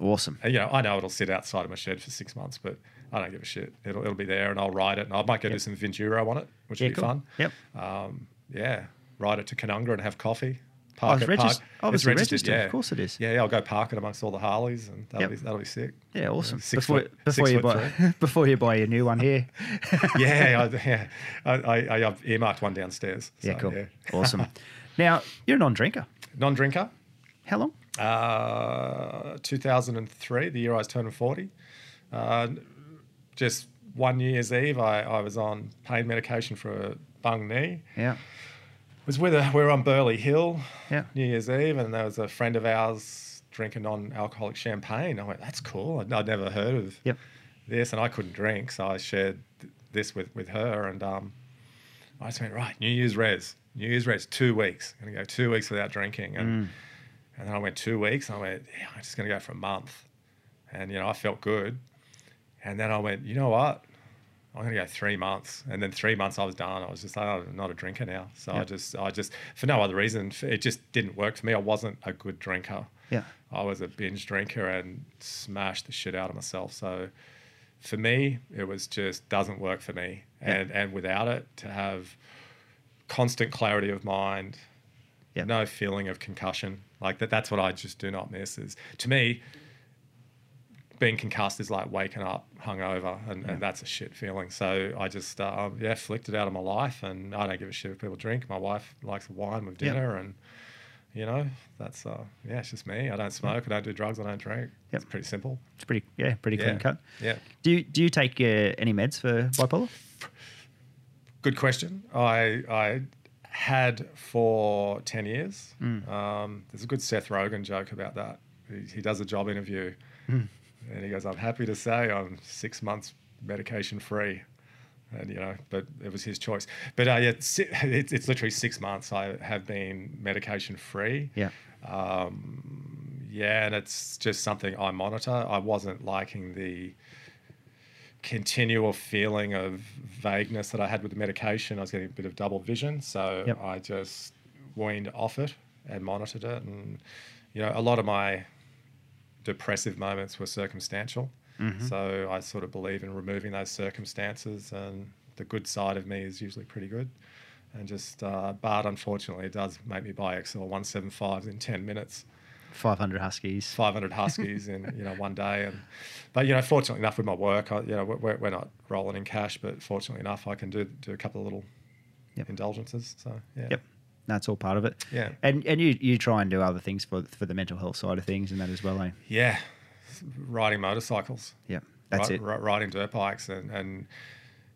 Awesome. and, you know I know it'll sit outside of my shed for six months but I don't give a shit it'll, it'll be there and I'll ride it and I might go do some Vinduro on it which Yeah, would be cool. fun Yep. um, yeah, ride it to Canungra and have coffee. Oh, Park it's it, park. obviously it's registered, registered, yeah. of course it is. Yeah, yeah, I'll go park it amongst all the Harleys, and that'll Yep. be that'll be sick. Yeah, awesome. six before foot- before you buy three. before you buy your new one here. yeah, I, yeah, I, I, I've earmarked one downstairs. yeah, so, cool. Awesome. Now you're a non-drinker. Non-drinker. How long? Uh, 2003, the year I was turning 40. Uh, just one New Year's Eve, I, I was on pain medication for a bung knee. Yeah. was with a, we were on Burleigh Hill, Yeah. New Year's Eve, and there was a friend of ours drinking non-alcoholic champagne. I went, "That's cool. I'd, I'd never heard of Yep. this," and I couldn't drink, so I shared th- this with with her, and um, I just went, "Right, New Year's res, New Year's res, two weeks. I'm gonna go two weeks without drinking," and Mm. And then I went two weeks. And I went, yeah, "I'm just gonna go for a month," and you know, I felt good, and then I went, "You know what?" I'm gonna go three months, and then three months I was done. I was just like, oh, I'm not a drinker now. So I just, I just, for no other reason, it just didn't work for me. I wasn't a good drinker. Yeah. I was a binge drinker and smashed the shit out of myself. So for me, it was just doesn't work for me. Yeah. And and without it, to have constant clarity of mind, Yeah. no feeling of concussion, like that. That's what I just do not miss. Is to me, being concussed is like waking up hungover, and, Yeah. and that's a shit feeling. So I just, uh, yeah, flicked it out of my life, and I don't give a shit if people drink. My wife likes wine with Yeah. dinner, and You know, that's uh, yeah, it's just me. I don't smoke. I don't do drugs. I don't drink. Yep. It's pretty simple. It's pretty, yeah, pretty Yeah. clean cut. Yeah. Do you do you take uh, any meds for bipolar? Good question. I I had for ten years. Mm. Um, there's a good Seth Rogen joke about that. He, he does a job interview, Mm. and he goes, "I'm happy to say I'm six months medication free." And you know, but it was his choice. But uh, yeah, it's, it's literally six months. I have been medication free. Yeah. Um, yeah, and it's just something I monitor. I wasn't liking the continual feeling of vagueness that I had with the medication. I was getting a bit of double vision, so Yep. I just weaned off it and monitored it. And you know, a lot of my depressive moments were circumstantial. Mm-hmm. So I sort of believe in removing those circumstances, and the good side of me is usually pretty good. And just, uh, but unfortunately, it does make me buy XL 175s in 10 minutes. 500 Huskies. 500 huskies in you know one day and but you know fortunately enough with my work I, you know we're, we're not rolling in cash but fortunately enough I can do do a couple of little Yep. indulgences so yeah Yep. That's all part of it. Yeah. And and you, you try and do other things for for the mental health side of things and that as well, eh? yeah riding motorcycles Yeah. That's ri- it. ri- riding dirt bikes and and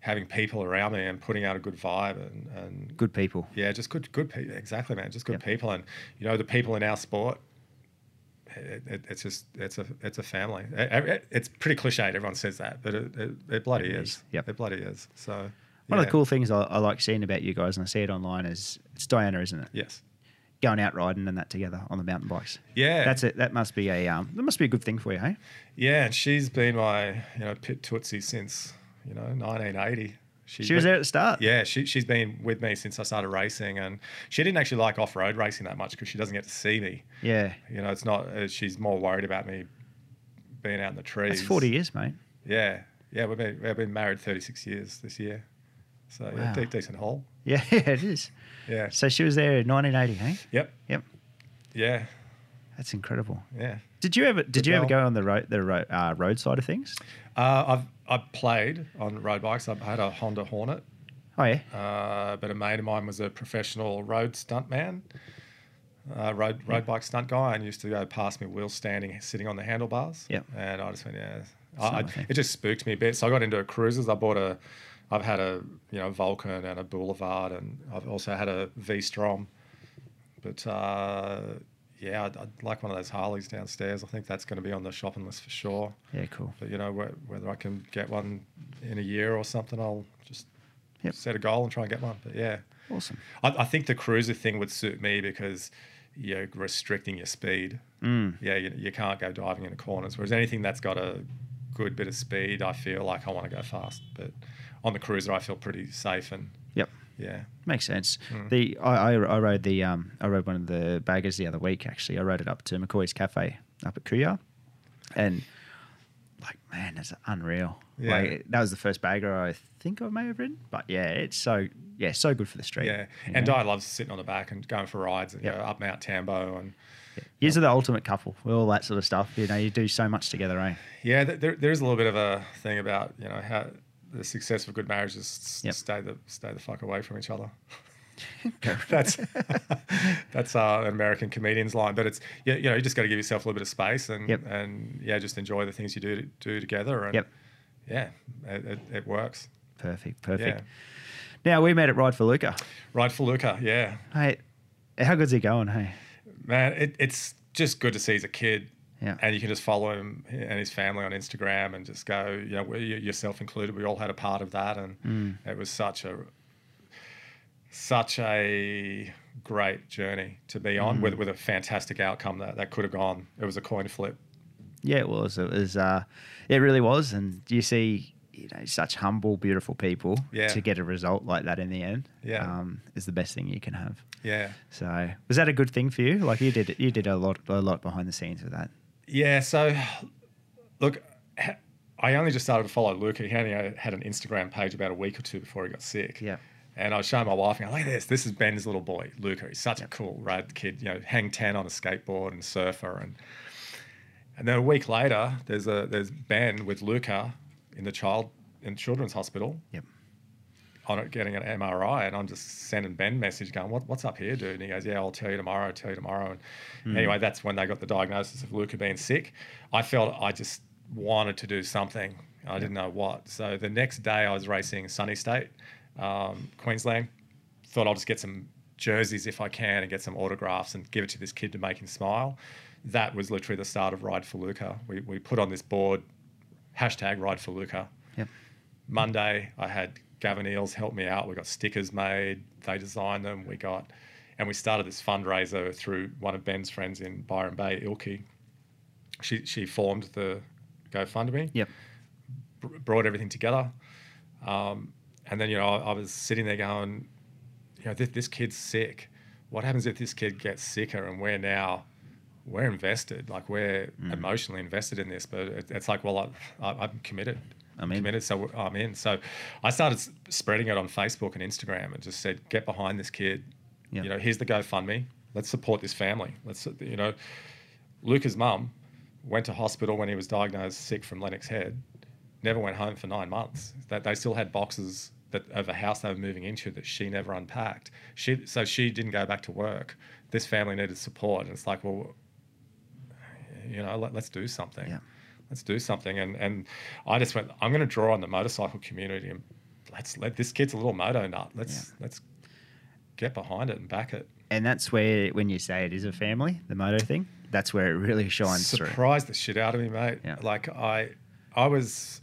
having people around me and putting out a good vibe and and Good people. yeah just good good people exactly man just good Yep. people and you know the people in our sport it, it, it's just it's a it's a family. It- it- it's pretty cliched. Everyone says that, but it, bloody is. is, yep. It bloody is. So One of the cool things I, I like seeing about you guys, and I see it online, is it's Diana, isn't it? Yes. Going out riding and that together on the mountain bikes. Yeah. That's it. That must be a um, that must be a good thing for you, hey? Yeah, and she's been my you know pit tootsie since you know 1980. She was there at the start. Yeah, she, she's been with me since I started racing, and she didn't actually like off road racing that much because she doesn't get to see me. Yeah. You know, it's not. Uh, she's more worried about me being out in the trees. That's 40 years, mate. Yeah, yeah. We've been we've been married 36 years this year, so yeah, de- decent haul. Yeah, it is. Yeah. So she was there in 1980, hey? Yep. Yep. Yeah. That's incredible. Yeah. Did you ever did Good you ever go on the road the road, uh, road side of things? Uh, I've I've played on road bikes. I've had a Honda Hornet. Oh yeah. Uh, but a mate of mine was a professional road stuntman, uh, road road bike stunt guy, and used to go past me wheel standing, sitting on the handlebars. Yeah. And I just went, yeah. I, I, it just spooked me a bit. So I got into cruisers. I bought a, I've had a you know Vulcan and a Boulevard, and I've also had a V Strom. But uh, yeah, I'd, I'd like one of those Harleys downstairs. I think that's going to be on the shopping list for sure. Yeah, cool. But you know wh- whether I can get one in a year or something, I'll just Yep. set a goal and try and get one. But yeah, Awesome. I, I think the cruiser thing would suit me because you're restricting your speed. Mm. Yeah, you, you can't go diving into corners. Whereas anything that's got a good bit of speed, I feel like I want to go fast. But on the cruiser, I feel pretty safe and. Yeah, Makes sense. Mm. The I, I, I rode the um I rode one of the baggers the other week actually. I rode it up to McCoy's Cafe up at Kooyar, and like man, it's unreal. Yeah. Like that was the first bagger I think I may have ridden, but yeah, it's so yeah so good for the street. yeah. And know? Di loves sitting on the back and going for rides and Yep. up Mount Tambo and Yous are the ultimate couple with all that sort of stuff. You know, you do so much together, eh? Yeah, there, there is a little bit of a thing about you know how the success of good marriages is Yep. stay the stay the fuck away from each other. that's that's uh, an American comedian's line, but it's yeah, you know you just got to give yourself a little bit of space and Yep. and yeah, just enjoy the things you do do together and Yep. yeah, it, it, it works. Perfect, perfect. Yeah. Now we met at Ride for Luca. Ride for Luca, yeah, Hey, how good's he going? Hey, man, it, it's just good to see he's a kid. Yeah. And you can just follow him and his family on Instagram and just go, you know, we- yourself included. We all had a part of that, and Mm. it was such a such a great journey to be on Mm. with with a fantastic outcome that that could have gone. It was a coin flip. Yeah, it was. It was. Uh, it really was. And you see, you know, such humble, beautiful people Yeah. to get a result like that in the end. Yeah. um, is the best thing you can have. Yeah, So, was that a good thing for you? Like you did, you did a lot, a lot behind the scenes with that. Yeah. So, look, I only just started to follow Luca. He only uh, had an Instagram page about a week or two before he got sick. Yeah. And I was showing my wife, and I look at this. This is Ben's little boy, Luca. He's such Yep. a cool rad kid. You know, hang ten on a skateboard and surfer, and and then a week later, there's a there's Ben with Luca in the child in children's hospital Yep. On it getting an MRI, and I'm just sending Ben message going, what, "What's up here, dude?" And he goes, "Yeah, I'll tell you tomorrow. I'll tell you tomorrow." And anyway, that's when they got the diagnosis of Luca being sick. I felt I just wanted to do something. I didn't know what. So the next day, I was racing Sunny State, um, Queensland. Thought I'll just get some jerseys if I can and get some autographs and give it to this kid to make him smile. That was literally the start of Ride for Luca. We, we put on this board hashtag Ride for Luca. Yep. Monday, I had Gavin Eels helped me out. We got stickers made. They designed them. We got, and we started this fundraiser through one of Ben's friends in Byron Bay, Ilky. She she formed the GoFundMe, Yep. br- brought everything together, um, and then you know I, I was sitting there going, you know, this, this kid's sick. What happens if this kid gets sicker and we're now we're invested, like we're emotionally invested in this, but it, it's like, well, I, I, I'm committed. I'm in. committed, so I'm in. So I started spreading it on Facebook and Instagram, and just said, get behind this kid. You know, here's the GoFundMe. Let's support this family. Let's, you know, Luca's mum went to hospital when he was diagnosed sick from Lennox Head. Never went home for nine months. That they still had boxes that of a house they were moving into that she never unpacked. She so she didn't go back to work. This family needed support, and it's like, well, you know, let, let's do something. Yeah. Let's do something. And and I just went, I'm going to draw on the motorcycle community and let's let this kid's a little moto nut. Let's let's get behind it and back it. And that's where, when you say it is a family, the moto thing, that's where it really shines through. surprised the shit out of me, mate. Yeah. Like I, I was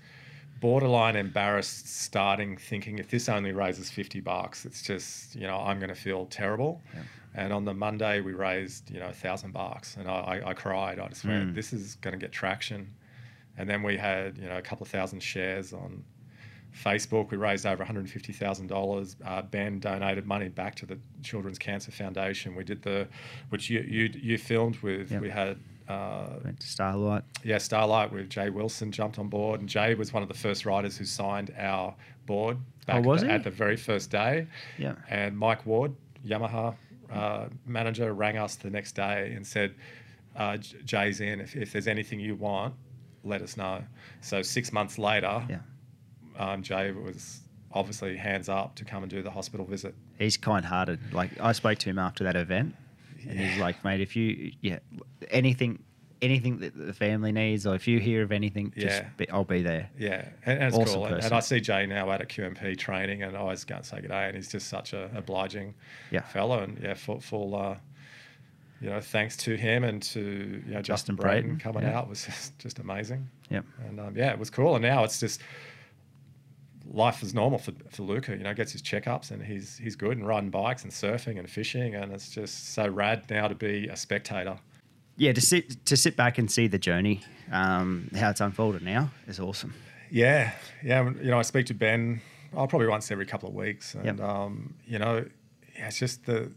borderline embarrassed starting thinking if this only raises 50 bucks, it's just, you know, I'm going to feel terrible. Yeah. And on the Monday we raised, you know, a thousand bucks and I, I, I cried. I just went, Mm. this is going to get traction. And then we had, you know, a couple of thousand shares on Facebook. We raised over $150,000. Uh, ben donated money back to the Children's Cancer Foundation. We did the, which you you, you filmed with. Yep. We had uh, Went to Starlight. yeah, Starlight with Jay Wilson jumped on board, and Jay was one of the first riders who signed our board back Oh, was at, the, at the very first day. Yeah. And Mike Ward, Yamaha uh, manager, rang us the next day and said, uh, "Jay's in. If, if there's anything you want, let us know." So six months later, Yeah. um, Jay was obviously hands up to come and do the hospital visit. He's kind hearted. Like, I spoke to him after that event, and he's like, mate, if you, yeah, anything. Anything that the family needs, or if you hear of anything, just Yeah. be, I'll be there. Yeah, and, and it's Awesome cool. And, and. I see Jay now out at QMP training, and I always go and say good day, and he's just such a obliging Yeah. fellow. And yeah, full, full uh, you know, thanks to him and to you know Justin, Justin Brayton, Brayton, coming yeah. out was just, just amazing. Yep. And um, yeah, it was cool. And now it's just life is normal for, for Luca. You know, gets his checkups and he's he's good and riding bikes and surfing and fishing, and it's just so rad now to be a spectator. Yeah, to sit to sit back and see the journey, um, how it's unfolded now is awesome. Yeah, yeah. You know, I speak to Ben. Oh, probably once every couple of weeks, and Yep. um, you know, yeah, it's just the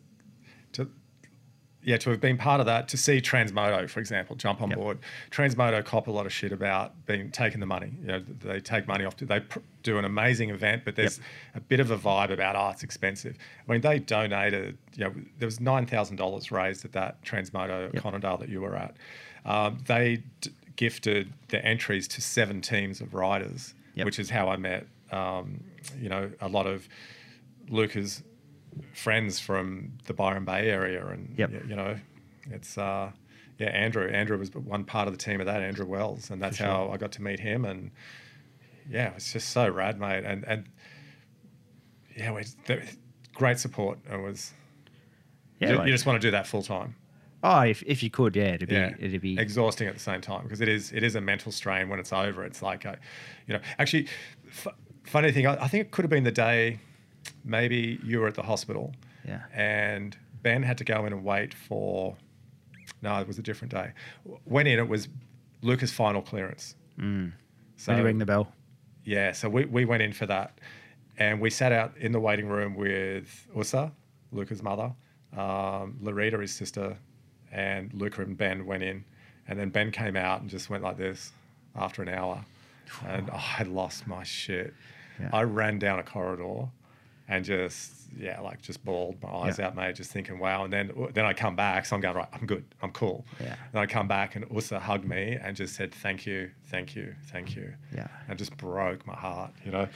yeah to have been part of that to see Transmoto, for example, jump on Yep. board. Transmoto cop a lot of shit about being taking the money. You know, they take money off. They pr- do an amazing event, but there's a bit of a vibe about oh, it's expensive. I mean, they donated. You know, there was nine thousand dollars raised at that Transmoto Yep. Conondale that you were at. Um, they d- gifted the entries to seven teams of riders Yep. which is how I met, um, you know, a lot of Luca's friends from the Byron Bay area, and Yep. you know, it's uh, yeah, Andrew. Andrew was one part of the team of that, Andrew Wells, and that's For how I got to meet him, and yeah, it's just so rad, mate, and and yeah, we, the, great support. It was. Yeah, you, like- you just want to do that full time. oh, if, if you could, yeah, it'd be Yeah, it'd be exhausting at the same time because it is it is a mental strain when it's over. It's like, a, you know, actually, f- funny thing, I, I think it could have been the day maybe you were at the hospital yeah. and Ben had to go in and wait for. No, it was a different day. Went in, it was Lucas' final clearance. Mm. So when you ring the bell, yeah, so we, we went in for that, and we sat out in the waiting room with Usa, Luca's mother, um, Larita, his sister, and Luca and Ben went in, and then Ben came out and just went like this after an hour, and I had lost my shit. Yeah. I ran down a corridor, and just yeah, like just bawled my eyes Yeah. out, mate, just thinking, wow. And then then I come back, so I'm going right, I'm good, I'm cool. Yeah. And I come back, and Ussa hugged me and just said, thank you, thank you, thank you. Yeah. And just broke my heart, you know.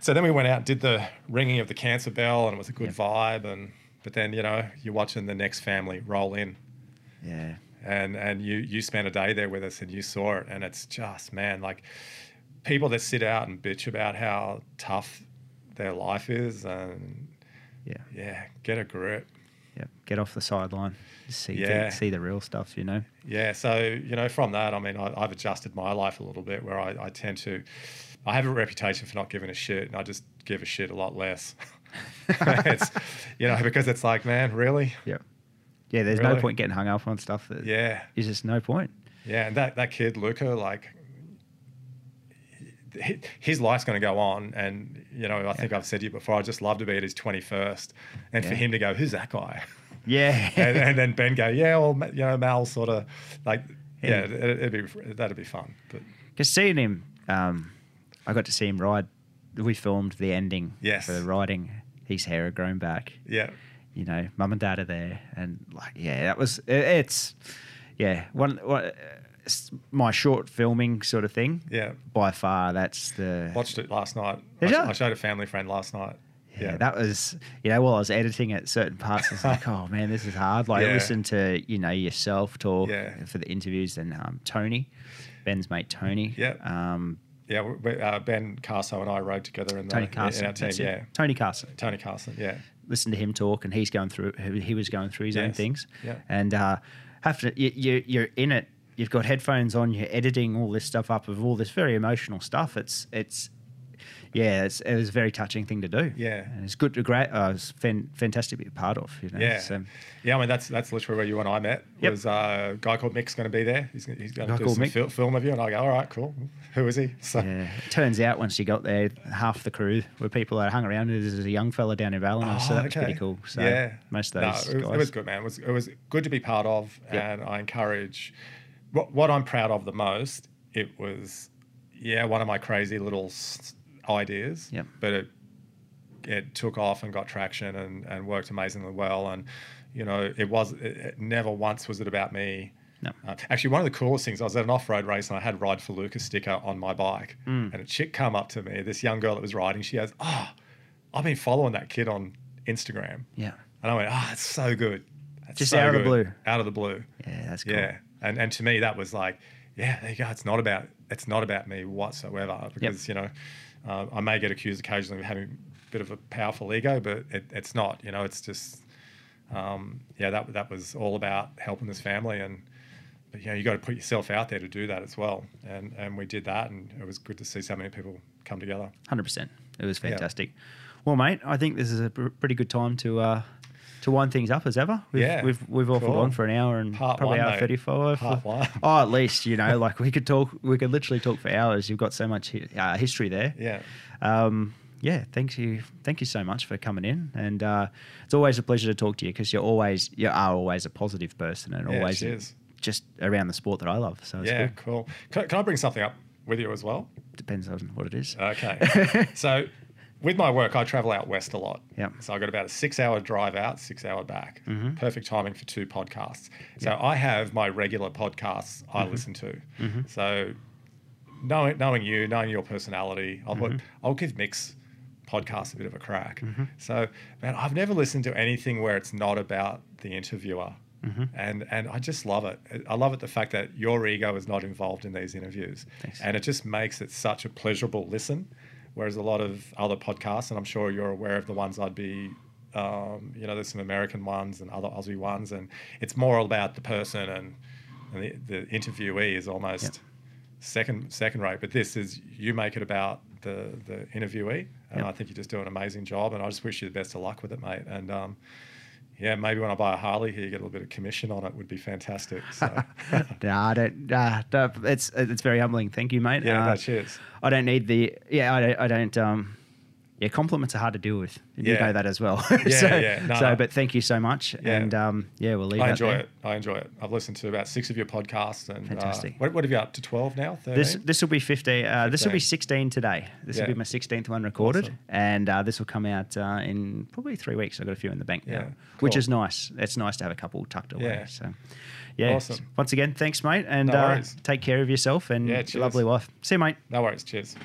So then we went out and did the ringing of the cancer bell, and it was a good vibe. And but then you know you're watching the next family roll in, Yeah. and and you you spent a day there with us and you saw it and it's just man like people that sit out and bitch about how tough their life is and Yeah. yeah get a grip Yeah. Get off the sideline. See, Yeah. get, see the real stuff, you know? yeah so you know from that i mean I, i've adjusted my life a little bit where I, I tend to i have a reputation for not giving a shit and i just give a shit a lot less it's you know because it's like man really Yeah. Yeah, there's no point getting hung up on stuff that yeah is just no point. Yeah, and that, that kid Luca, like, his life's going to go on, and you know, I think I've said to you before. I just love to be at his twenty first, and for him to go, "Who's that guy?" Yeah. and, and then Ben go, "Yeah, well, you know, Mal sort of like, yeah, Yeah. it, it'd be that'd be fun." But Because seeing him, um, I got to see him ride. We filmed the ending Yes. for the riding. His hair had grown back. yeah, You know, mum and dad are there, and like, yeah, that was it, it's, yeah, one, one my short filming sort of thing. yeah. By far, that's the Watched it last night. I, Did sh- ya? I showed a family friend last night. Yeah, that was you know while I was editing it, certain parts I was like, oh man, this is hard. Like Yeah. listen to you know yourself talk Yeah. for the interviews, and um, Tony, Ben's mate Tony. Yep. Um, yeah. we- Uh, ben Carso and I rode together in, the, Tony in Carson. our team. Yeah, Tony Carson. Tony Carson. Yeah, Listen to him talk, and he's going through. he- was going through his own things. Yeah. And uh, have to you, you you're in it. You've got headphones on. You're editing all this stuff up of all this very emotional stuff. It's it's. Yeah, it's, it was a very touching thing to do. Yeah. and it's good to great. Uh, it's fan, fantastic to be a part of. You know, Yeah, so, yeah. I mean, that's that's literally where you and I met. Yep. Was uh, a guy called Mick's going to be there? He's, he's going to do some fil- film of you, and I go, all right, cool. Who is he? So Yeah. It turns out once you got there, half the crew were people that hung around. There's a young fella down in Ballina, so Oh, that was pretty cool. So yeah, most of No, it, was, it was good, man. It was it was good to be part of, Yep. and I encourage. What what I'm proud of the most, it was, yeah, one of my crazy little ideas. Yep. But it it took off and got traction and and worked amazingly well, and you know, it was it, it never once was it about me. No. Uh, actually, one of the coolest things, I was at an off-road race and I had Ride for Lucas sticker on my bike, Mm. and a chick come up to me, this young girl that was riding, she goes, "Oh, I've been following that kid on Instagram," yeah. and I went, "Ah, it's so good." That's Just so out of the blue. Out of the blue. Yeah, that's cool. Yeah, and and to me that was like, yeah, there you go. It's not about it's not about me whatsoever because you know, uh, I may get accused occasionally of having a bit of a powerful ego, but it, it's not. You know, it's just, um, yeah, that that was all about helping this family and. But, you know, you got to put yourself out there to do that as well, and and we did that, and it was good to see so many people come together. Hundred percent. It was fantastic. Well, mate, I think this is a pr- pretty good time to uh, to wind things up as ever. We've, Yeah. we've we've all Cool. gone for an hour and Part probably one, hour thirty five. Oh, at least you know, like we could talk. We could literally talk for hours. You've got so much uh, history there. Yeah, Um, yeah, thank you, thank you so much for coming in, and uh, it's always a pleasure to talk to you because you're always you are always a positive person and Yeah, always cheers. just around the sport that I love. So yeah, good. cool. Can, can I bring something up with you as well? Depends on what it is. Okay. so with my work, I travel out west a lot. Yep. So I got about a six hour drive out, six hour back. Mhm. Perfect timing for two podcasts. So I have my regular podcasts I Mm-hmm. listen to. So knowing, knowing you, knowing your personality, I'll, put, Mm-hmm. I'll give Mick's podcast a bit of a crack. So, man, I've never listened to anything where it's not about the interviewer. Mm-hmm. And and I just love it. I love it the fact that your ego is not involved in these interviews, Thanks. and it just makes it such a pleasurable listen. Whereas a lot of other podcasts, and I'm sure you're aware of the ones I'd be, um, you know, there's some American ones and other Aussie ones, and it's more about the person and, and the, the interviewee is almost Yep. second second rate. But this is you make it about the the interviewee, and Yep. I think you just do an amazing job. And I just wish you the best of luck with it, mate. And um, yeah, maybe when I buy a Harley here, you get a little bit of commission on it. Would be fantastic. So nah, I don't. Uh, it's it's very humbling. Thank you, mate. yeah, Uh, no, cheers. I don't need the. Yeah, I don't. I don't um, yeah, compliments are hard to deal with. You Yeah. know that as well. Yeah, so, yeah. No, so, no. but thank you so much. Yeah. And um, yeah, we'll leave I enjoy there. it. I enjoy it. I've listened to about six of your podcasts, and Fantastic. Uh, what, what have you up to? Twelve now? 13? This this will be 15. Uh, this will be 16 today. This Yeah. will be my 16th one recorded, Awesome. and uh, this will come out uh, in probably three weeks. I've got a few in the bank now, which is nice. It's nice to have a couple tucked away. Yeah. So, yeah. Awesome. Once again, thanks, mate, and No uh, take care of yourself and Yeah, your lovely wife. See you, mate. no worries. Cheers.